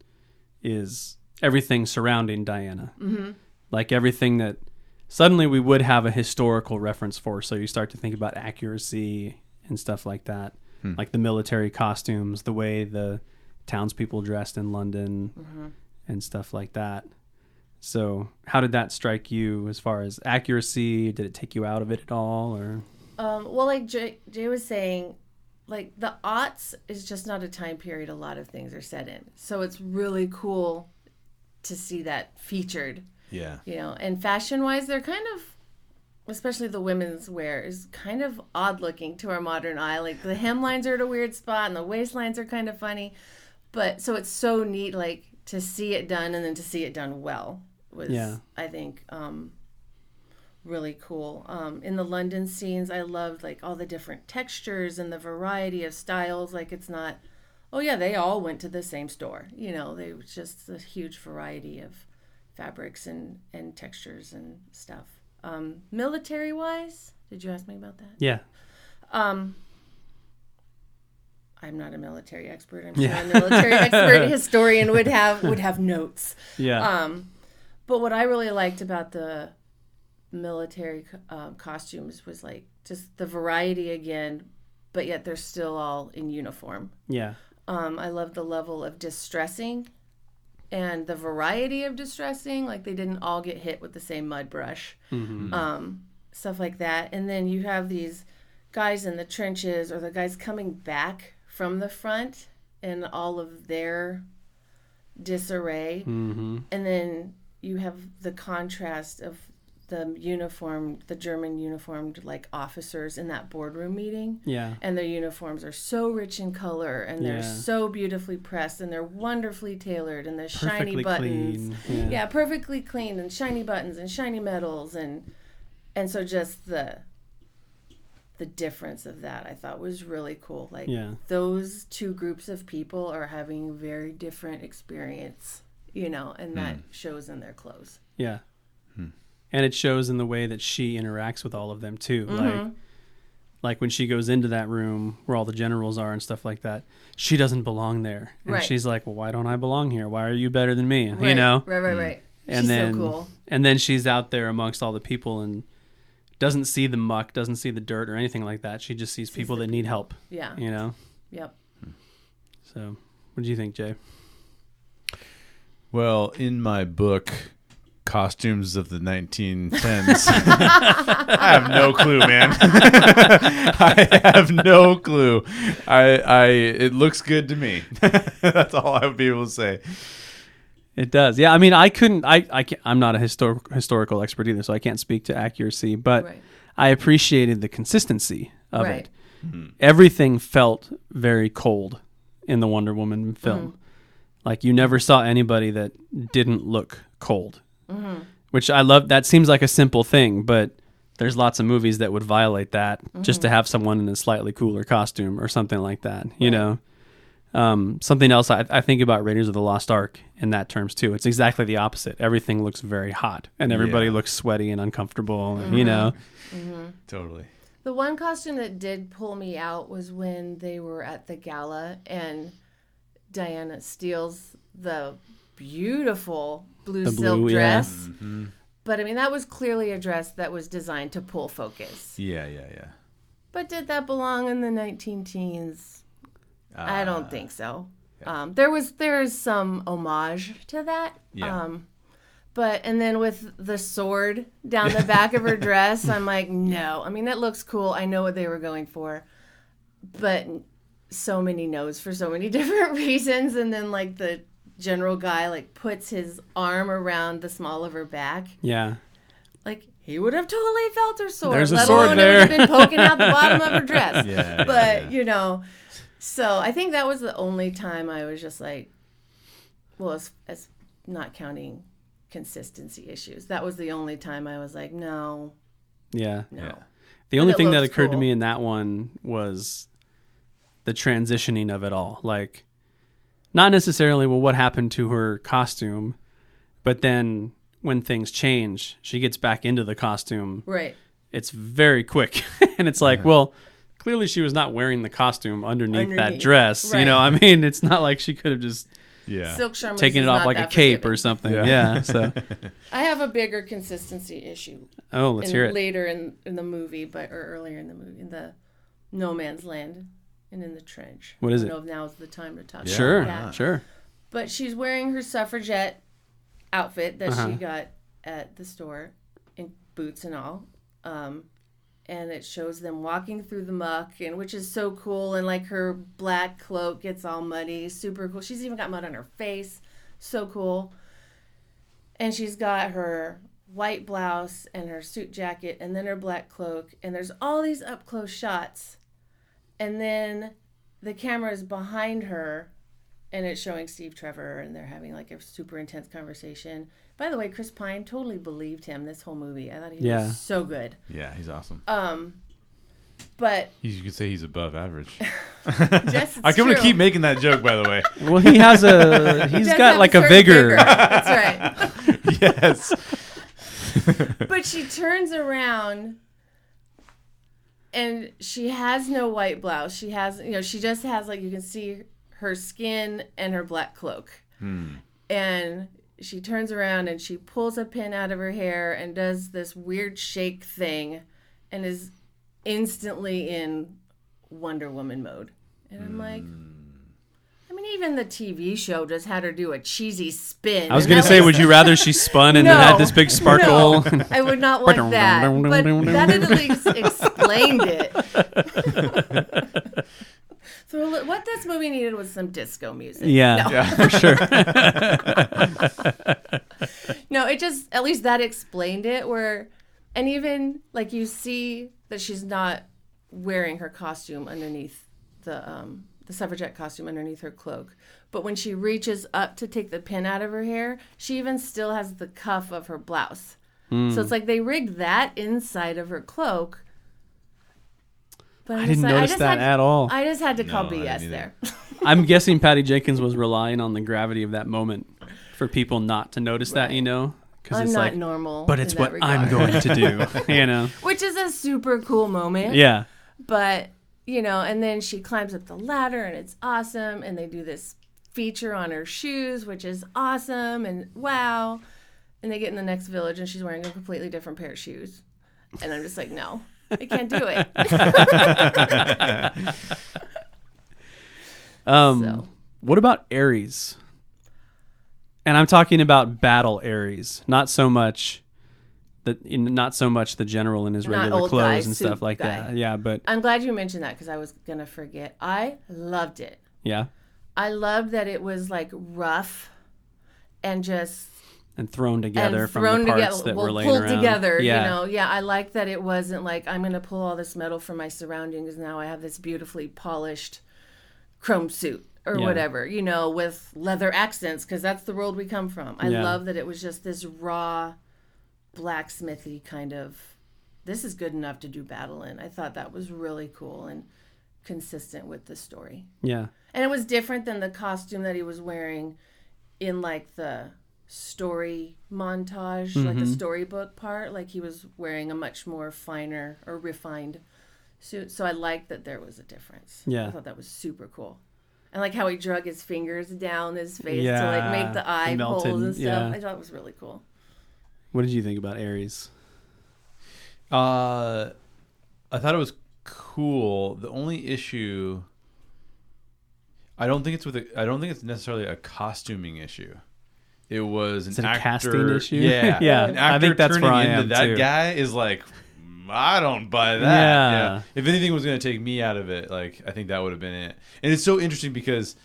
Is everything surrounding Diana, mm-hmm. like everything that suddenly we would have a historical reference for. So you start to think about accuracy and stuff like that, like the military costumes, the way the townspeople dressed in London, and stuff like that. So, how did that strike you as far as accuracy? Did it take you out of it at all, or Um, well, like Jay, Jay was saying, like the aughts is just not a time period a lot of things are set in. So it's really cool to see that featured, Yeah. you know. And fashion wise, they're kind of, especially the women's wear, is kind of odd looking to our modern eye. Like the hemlines are at a weird spot and the waistlines are kind of funny. But so it's so neat, like to see it done and then to see it done well was, Yeah. I think, um, really cool. Um, in the London scenes, I loved like all the different textures and the variety of styles. Like it's not, oh yeah, they all went to the same store. You know, they was just a huge variety of fabrics and and textures and stuff. Um, military wise, did you ask me about that? yeah, Um, I'm not a military expert. I'm sure Yeah. a military expert historian would have would have notes. yeah, Um, but what I really liked about the military um, costumes was like just the variety again, but yet they're still all in uniform. yeah, Um, I love the level of distressing and the variety of distressing. Like they didn't all get hit with the same mud brush, um, stuff like that. And then you have these guys in the trenches or the guys coming back from the front and all of their disarray mm-hmm. and then you have the contrast of the uniformed, the German uniformed like officers in that boardroom meeting. Yeah. And their uniforms are so rich in color and they're Yeah. so beautifully pressed and they're wonderfully tailored and the shiny buttons. clean. Yeah. Yeah, perfectly clean and shiny buttons and shiny medals and and so just the the difference of that I thought was really cool. Like Yeah. those two groups of people are having very different experience, you know, and that hmm. shows in their clothes. Yeah. Hmm. And it shows in the way that she interacts with all of them too. Mm-hmm. Like like when she goes into that room where all the generals are and stuff like that, she doesn't belong there. And Right. she's like, Well, why don't I belong here? Why are you better than me? You know? Right, right, right. And She's then so cool. and then she's out there amongst all the people and doesn't see the muck, doesn't see the dirt or anything like that. She just sees people the that need help. Yeah. You know? Yep. So what do you think, Jay? Well, in my book, Costumes of the 1910s, I have no clue, man. I have no clue. I, I, it looks good to me. That's all I would be able to say. It does. Yeah, I mean, I couldn't. I, I can't, I'm not a histor- historical expert either, so I can't speak to accuracy. But Right. I appreciated the consistency of Right. it. Everything felt very cold in the Wonder Woman film. Mm-hmm. Like you never saw anybody that didn't look cold, Mm-hmm. which I love. That seems like a simple thing, but there's lots of movies that would violate that just to mm-hmm. have someone in a slightly cooler costume or something like that. You know. Um, something else I, I think about Raiders of the Lost Ark in that terms too. It's exactly the opposite. Everything looks very hot, and everybody Yeah. looks sweaty and uncomfortable. and, You mm-hmm. know, Totally. The one costume that did pull me out was when they were at the gala and Diana steals the beautiful blue The silk blue, yeah. dress. But I mean, that was clearly a dress that was designed to pull focus. Yeah, yeah, yeah. But did that belong in the 19 teens? I Ah. don't think so. Um, there was there is some homage to that. Yeah. Um, but and then with the sword down the back of her dress, I'm like, no. I mean, that looks cool. I know what they were going for, but so many no's for so many different reasons. And then like the general guy like puts his arm around the small of her back, yeah, like he would have totally felt her sword. There's a let sword alone there. it would have been poking out the bottom of her dress. Yeah, but yeah. you know, so I think that was the only time I was just like, well, as, as not counting consistency issues, that was the only time I was like, no, yeah. no. Yeah. The only thing that looks occurred to me in that one was the transitioning of it all. Like, not necessarily, well, what happened to her costume, but then when things change, she gets back into the costume. Right. It's very quick. and it's like, well, clearly she was not wearing the costume underneath, that Underneath, dress. You know, I mean, it's not like she could have just Yeah. Silk Sharma taken is it off like a cape forgiving. or something. Yeah. Yeah. so, I have a bigger consistency issue oh, let's in, hear it. later in, in the movie, but or earlier in the movie, in the No Man's Land and in the trench. What is I it? don't know if now's the time to talk Sure. about that. Sure. But she's wearing her suffragette outfit that Uh-huh. she got at the store, in boots and all. Um, and it shows them walking through the muck, and which is so cool. And like her black cloak gets all muddy, super cool. She's even got mud on her face, so cool. And she's got her white blouse and her suit jacket, and then her black cloak. And there's all these up close shots, and then the camera is behind her and it's showing Steve Trevor, and they're having like a super intense conversation. By the way, Chris Pine totally believed him this whole movie. I thought he Yeah. was so good. Yeah, he's awesome. Um, but He's, you could say he's above average. Jess, I'm going to keep making that joke, by the way. Well, he has a, he's Jess got like a certain vigor. That's right. yes. but she turns around and she has no white blouse. She has, you know, she just has like you can see her skin and her black cloak. Hmm. And she turns around and she pulls a pin out of her hair and does this weird shake thing and is instantly in Wonder Woman mode. And I'm like, mean, even the TV show just had her do a cheesy spin. I was gonna that say, would you rather she spun and then had this big sparkle? no, I would not want that. But that at least explained it. so what this movie needed was some disco music. yeah, No, for sure. no, it just at least that explained it. Where And even like you see that she's not wearing her costume underneath the um, the suffragette costume underneath her cloak. But when she reaches up to take the pin out of her hair, she even still has the cuff of her blouse. So hmm. it's like they rigged that inside of her cloak. But I'm I didn't like- notice just that had, at all. I just had to call No, BS there. I'm guessing Patty Jenkins was relying on the gravity of that moment for people not to notice that, you know? Because I'm it's not like, normal. but in it's that what I'm going to do, you know? Which is a super cool moment. Yeah. But, you know, and then she climbs up the ladder and it's awesome. And they do this feature on her shoes, which is awesome. And wow. And they get in the next village and she's wearing a completely different pair of shoes. And I'm just like, no, I can't do it. Um, So. What about Ares? And I'm talking about battle Ares, not so much the in, not so much the general in his Not regular clothes guy, and stuff like guy. that. Yeah, but I'm glad you mentioned that because I was going to forget. I loved it. yeah, I loved that it was like rough and just and thrown together and from thrown the parts together, that well, were pulled around. together. Yeah, You know, yeah, I like that it wasn't like I'm going to pull all this metal from my surroundings. Now I have this beautifully polished chrome suit or Yeah. whatever. You know, with leather accents because that's the world we come from. I Yeah. love that it was just this raw, blacksmithy kind of. This is good enough to do battle in. I thought that was really cool and consistent with the story. yeah, And it was different than the costume that he was wearing in like the story montage, like Mm-hmm. the storybook part. Like he was wearing a much more finer or refined suit. So I liked that there was a difference. Yeah. I thought that was super cool. And like how he drug his fingers down his face to like make the eye melted, holes and stuff. yeah. I thought it was really cool. What did you think about Ares? Uh, I thought it was cool. The only issue, I don't think it's with. A, I don't think it's necessarily a costuming issue. It was an actor, casting issue? Yeah, Yeah, I think that's where I am, that too. guy is like, I don't buy that. Yeah. If anything was going to take me out of it, like I think that would have been it. And it's so interesting because,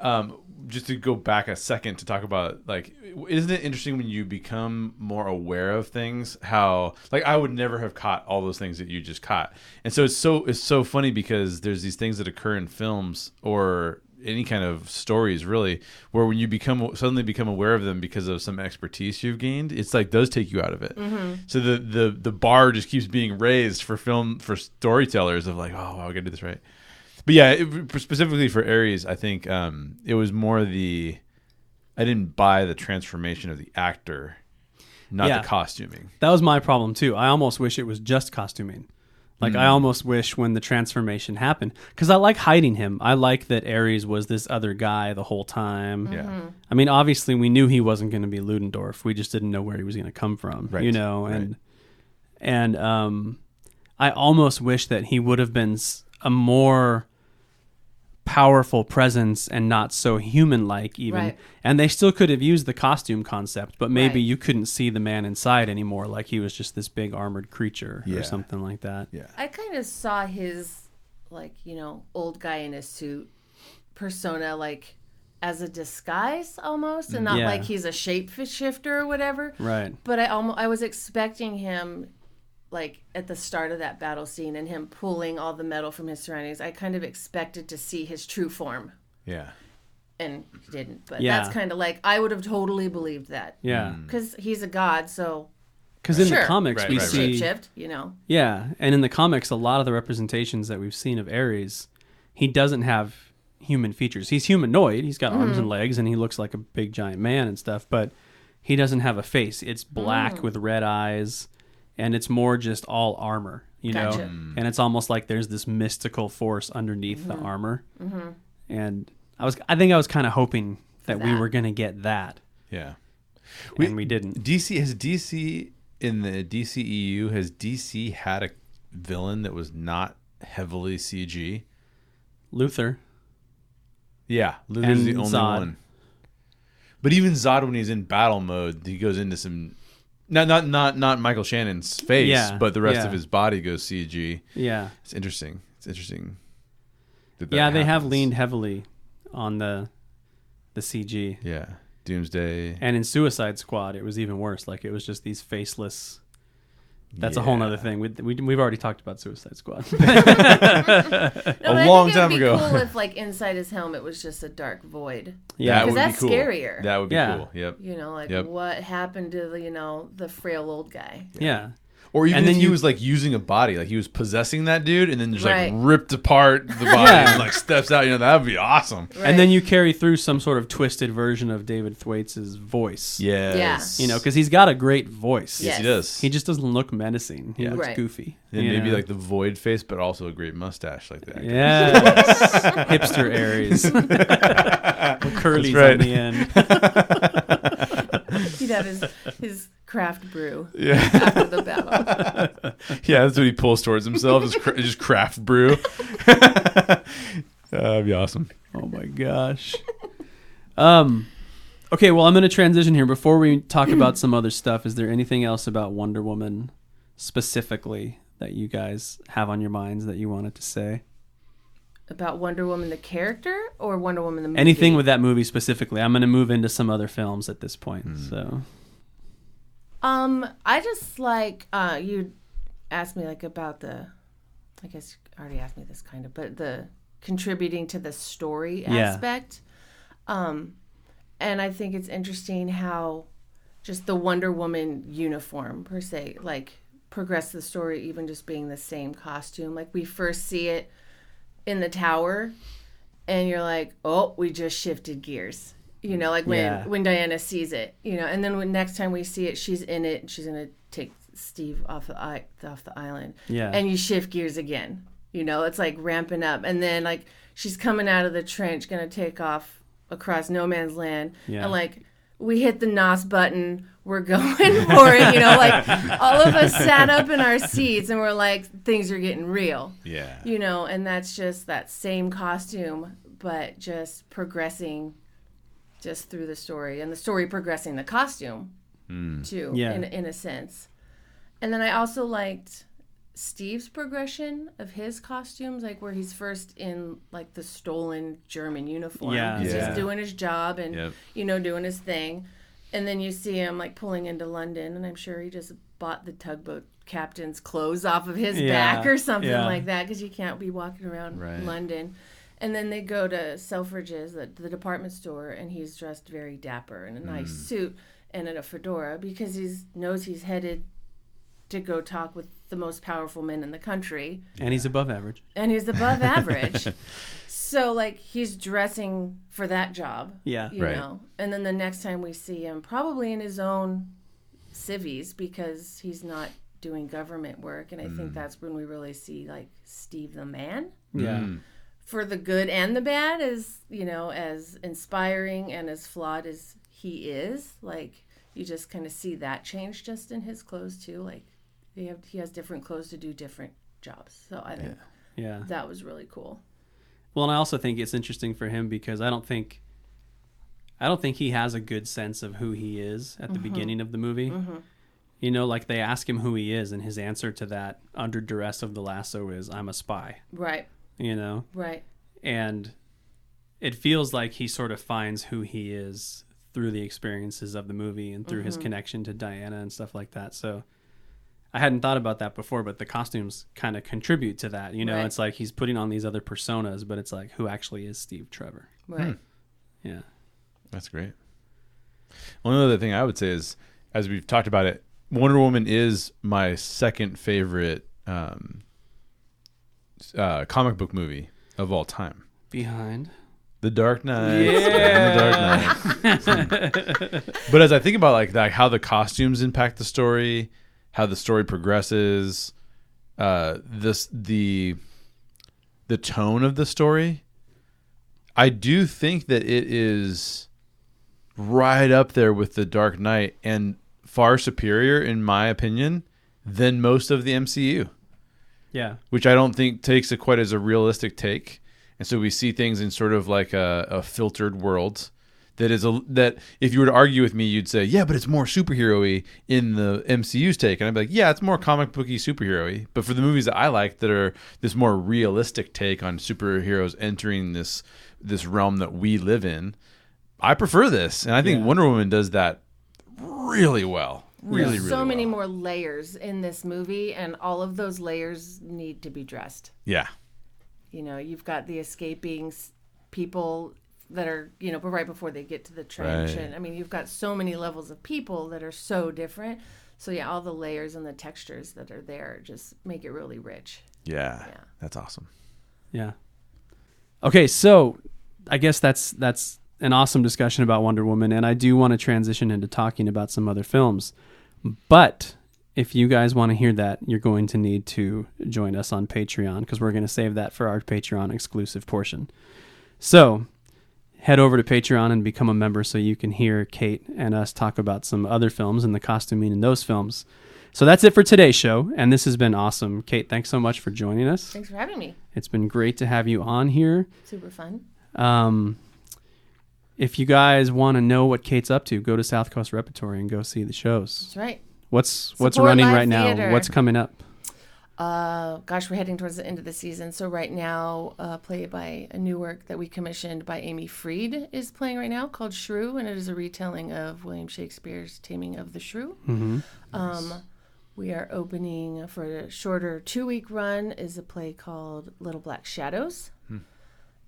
um, just to go back a second to talk about like, isn't it interesting when you become more aware of things? How like I would never have caught all those things that you just caught, and so it's so it's so funny because there's these things that occur in films or any kind of stories really where when you become suddenly become aware of them because of some expertise you've gained it's like those take you out of it. Mm-hmm. So the the the bar just keeps being raised for film for storytellers of like oh wow, i gotta do this right but yeah it, specifically for Ares i think um it was more the i didn't buy the transformation of the actor not Yeah. the costuming That was my problem too. I almost wish it was just costuming. Like Hmm. I almost wish when the transformation happened, because I like hiding him. I like that Ares was this other guy the whole time. yeah I mean, obviously, we knew he wasn't going to be Ludendorff. We just didn't know where he was going to come from, Right, you know. And right. and um, I almost wish that he would have been a more powerful presence and not so human-like, even. Right. And they still could have used the costume concept, but maybe Right. you couldn't see the man inside anymore, like he was just this big armored creature Yeah. or something like that. yeah I kind of saw his like you know old guy in a suit persona like as a disguise almost, and not Yeah. like he's a shapeshifter or whatever. Right. But I almost I was expecting him like at the start of that battle scene and him pulling all the metal from his surroundings. I kind of expected to see his true form. yeah And he didn't, but Yeah. that's kind of like I would have totally believed that Yeah. Hmm. because he's a god. So Because in Sure. the comics, Right, we right, see. shapeshift, you know. Yeah, and in the comics, a lot of the representations that we've seen of Ares, he doesn't have human features. He's humanoid. He's got arms and legs, and he looks like a big giant man and stuff. But he doesn't have a face. It's black with red eyes, and it's more just all armor. You know, Gotcha. Mm. and it's almost like there's this mystical force underneath the mm-hmm. armor. Mm-hmm. And I was, I think, I was kind of hoping that, we were going to get that, yeah and we didn't. DC has DC in the DCEU has DC had a villain that was not heavily CG. Luthor. Yeah, Luthor's the only Zod. one. But even Zod, when he's in battle mode, he goes into some not not not not Michael Shannon's face, Yeah, but the rest yeah. of his body goes CG. Yeah, It's interesting. It's interesting. that that yeah, they have happens. leaned heavily on the the CG. Yeah, Doomsday. And in Suicide Squad, it was even worse. Like it was just these faceless That's a whole Yeah. nother thing. We, we, we've already talked about Suicide Squad. No, but I long think it time would be ago. Cool if like inside his helmet it was just a dark void. yeah. that would that's be cool. scarier. That would be Yeah. cool. Yep. You know, like Yep. what happened to the you know the frail old guy. yeah. Or even And if then he you- was like using a body, like he was possessing that dude, and then just Right. like ripped apart the body Yeah. and like steps out. You know, that would be awesome. And then you carry through some sort of twisted version of David Thewlis' voice. Yes. You know, because he's got a great voice. yes, he does. He just doesn't look menacing. He Yeah. looks Right. goofy. and maybe know? like the void face, but also a great mustache like that. Yes. Hipster Ares. Curly's right. on the end. He'd have his his craft brew Yeah. after the battle. yeah, that's what he pulls towards himself. Is cra- just craft brew. That'd be awesome. Oh my gosh. Um okay, well I'm going to transition here before we talk about some other stuff. Is there anything else about Wonder Woman specifically that you guys have on your minds that you wanted to say? About Wonder Woman the character or Wonder Woman the movie? Anything with that movie specifically. I'm going to move into some other films at this point. Hmm. So, Um, I just like uh you asked me like about the I guess you already asked me this kind of, but the contributing to the story Yeah. aspect. Um and I think it's interesting how just the Wonder Woman uniform per se, like progress the story even just being the same costume. Like we first see it in the tower and you're like, "Oh, we just shifted gears." You know, like when Yeah. when Diana sees it, you know, and then when next time we see it, she's in it and she's going to take Steve off the off the island. Yeah. And you shift gears again. You know, it's like ramping up and then like she's coming out of the trench going to take off across no man's land Yeah. and like we hit the nos button we're going for it you know like all of us sat up in our seats and we're like things are getting real Yeah. you know and that's just that same costume but just progressing just through the story and the story progressing the costume hmm. too Yeah. in, in a sense and then i also liked steve's progression of his costumes like where he's first in like the stolen german uniform Yeah. he's Yeah. just doing his job and Yep. you know doing his thing and then you see him like pulling into london and i'm sure he just bought the tugboat captain's clothes off of his Yeah. back or something Yeah. like that because you can't be walking around Right. London. And then they go to Selfridges, the, the department store, and he's dressed very dapper in a nice Mm. suit and in a fedora because he knows he's headed to go talk with the most powerful men in the country, and he's above average. and he's above average. So like he's dressing for that job, Yeah. you Right. know. And then the next time we see him, probably in his own civvies because he's not doing government work, and I think Mm. that's when we really see like Steve the man Yeah. Mm. For the good and the bad as you know as inspiring and as flawed as he is like you just kind of see that change just in his clothes too like he have he has different clothes to do different jobs so i think Yeah. that was really cool Well, and I also think it's interesting for him because I don't think I don't think he has a good sense of who he is at the mm-hmm. beginning of the movie. Mm-hmm. You know, like they ask him who he is, and his answer to that under duress of the lasso is "I'm a spy." right You know, right and it feels like he sort of finds who he is through the experiences of the movie and through his connection to Diana and stuff like that. So I hadn't thought about that before, but the costumes kind of contribute to that. You know, Right. it's like he's putting on these other personas, but it's like who actually is Steve Trevor? right Yeah. That's great. One other thing I would say is, as we've talked about it, Wonder Woman is my second favorite um, uh, comic book movie of all time. Behind. The Dark Knight. The Dark Knight. but as I think about like that, how the costumes impact the story, how the story progresses, uh, this the the tone of the story, I do think that it is right up there with the Dark Knight and far superior, in my opinion, than most of the MCU Yeah. which I don't think takes it quite as a realistic take. And so we see things in sort of like a, a filtered world that is a that if you were to argue with me, you'd say, yeah, but it's more superhero-y in the MCU's take, and I'd be like, yeah, it's more comic booky superhero-y. But for the movies that I like, that are this more realistic take on superheroes entering this this realm that we live in, I prefer this, and I think Yeah. Wonder Woman does that really well. Really, so really many well. more layers in this movie, and all of those layers need to be dressed. Yeah. You know, you've got the escaping people that are, you know, but right before they get to the trench. Right. And I mean, you've got so many levels of people that are so different. So, yeah, all the layers and the textures that are there just make it really rich. Yeah. Yeah. That's awesome. Yeah. Okay, so I guess that's that's an awesome discussion about Wonder Woman, and I do want to transition into talking about some other films. But if you guys want to hear that, you're going to need to join us on Patreon because we're going to save that for our Patreon exclusive portion. So head over to Patreon and become a member so you can hear Kate and us talk about some other films and the costuming in those films. So that's it for today's show, and this has been awesome. Kate, thanks so much for joining us. Thanks for having me. It's been great to have you on here. Super fun. Um, if you guys want to know what Kate's up to, go to South Coast Repertory and go see the shows. That's right. What's what's Support running right now? What's coming up? Uh, gosh, we're heading towards the end of the season. So right now, uh, play by a new work that we commissioned by Amy Freed is playing right now called Shrew, and it is a retelling of William Shakespeare's Taming of the Shrew. Um, we are opening for a shorter two-week run is a play called Little Black Shadows,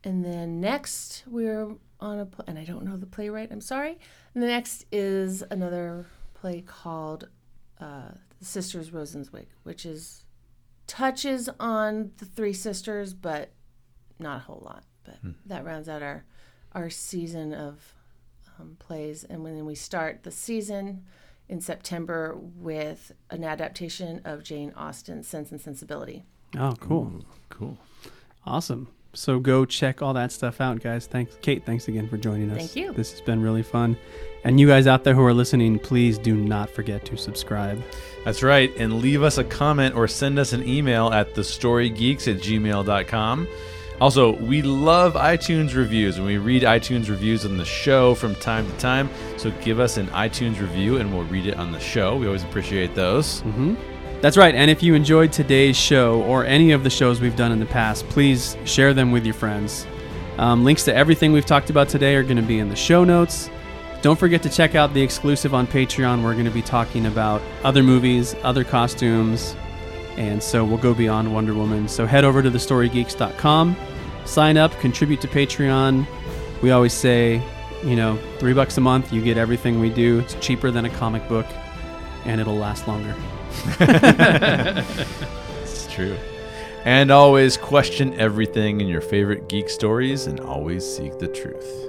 and then next we're on a pl- and I don't know the playwright. I'm sorry. And the next is another play called uh, The Sisters Rosenzweig, which is touches on the three sisters, but not a whole lot. But that rounds out our our season of um, plays, and when we start the season in September with an adaptation of Jane Austen's Sense and Sensibility. Oh, cool. Cool. Awesome. So go check all that stuff out, guys. Thanks, Kate. Thanks again for joining us. Thank you. This has been really fun. And you guys out there who are listening, please do not forget to subscribe. That's right. And leave us a comment or send us an email at thestorygeeks at gmail.com. Also, we love iTunes reviews and we read iTunes reviews on the show from time to time. So give us an iTunes review and we'll read it on the show. We always appreciate those. Mm-hmm. That's right. And if you enjoyed today's show or any of the shows we've done in the past, please share them with your friends. Um, links to everything we've talked about today are going to be in the show notes. Don't forget to check out the exclusive on Patreon. We're going to be talking about other movies, other costumes, and so we'll go beyond Wonder Woman. So head over to thestorygeeks.com, sign up, contribute to Patreon. We always say, you know, three bucks a month, you get everything we do. It's cheaper than a comic book, and it'll last longer. It's true. And always question everything in your favorite geek stories and always seek the truth.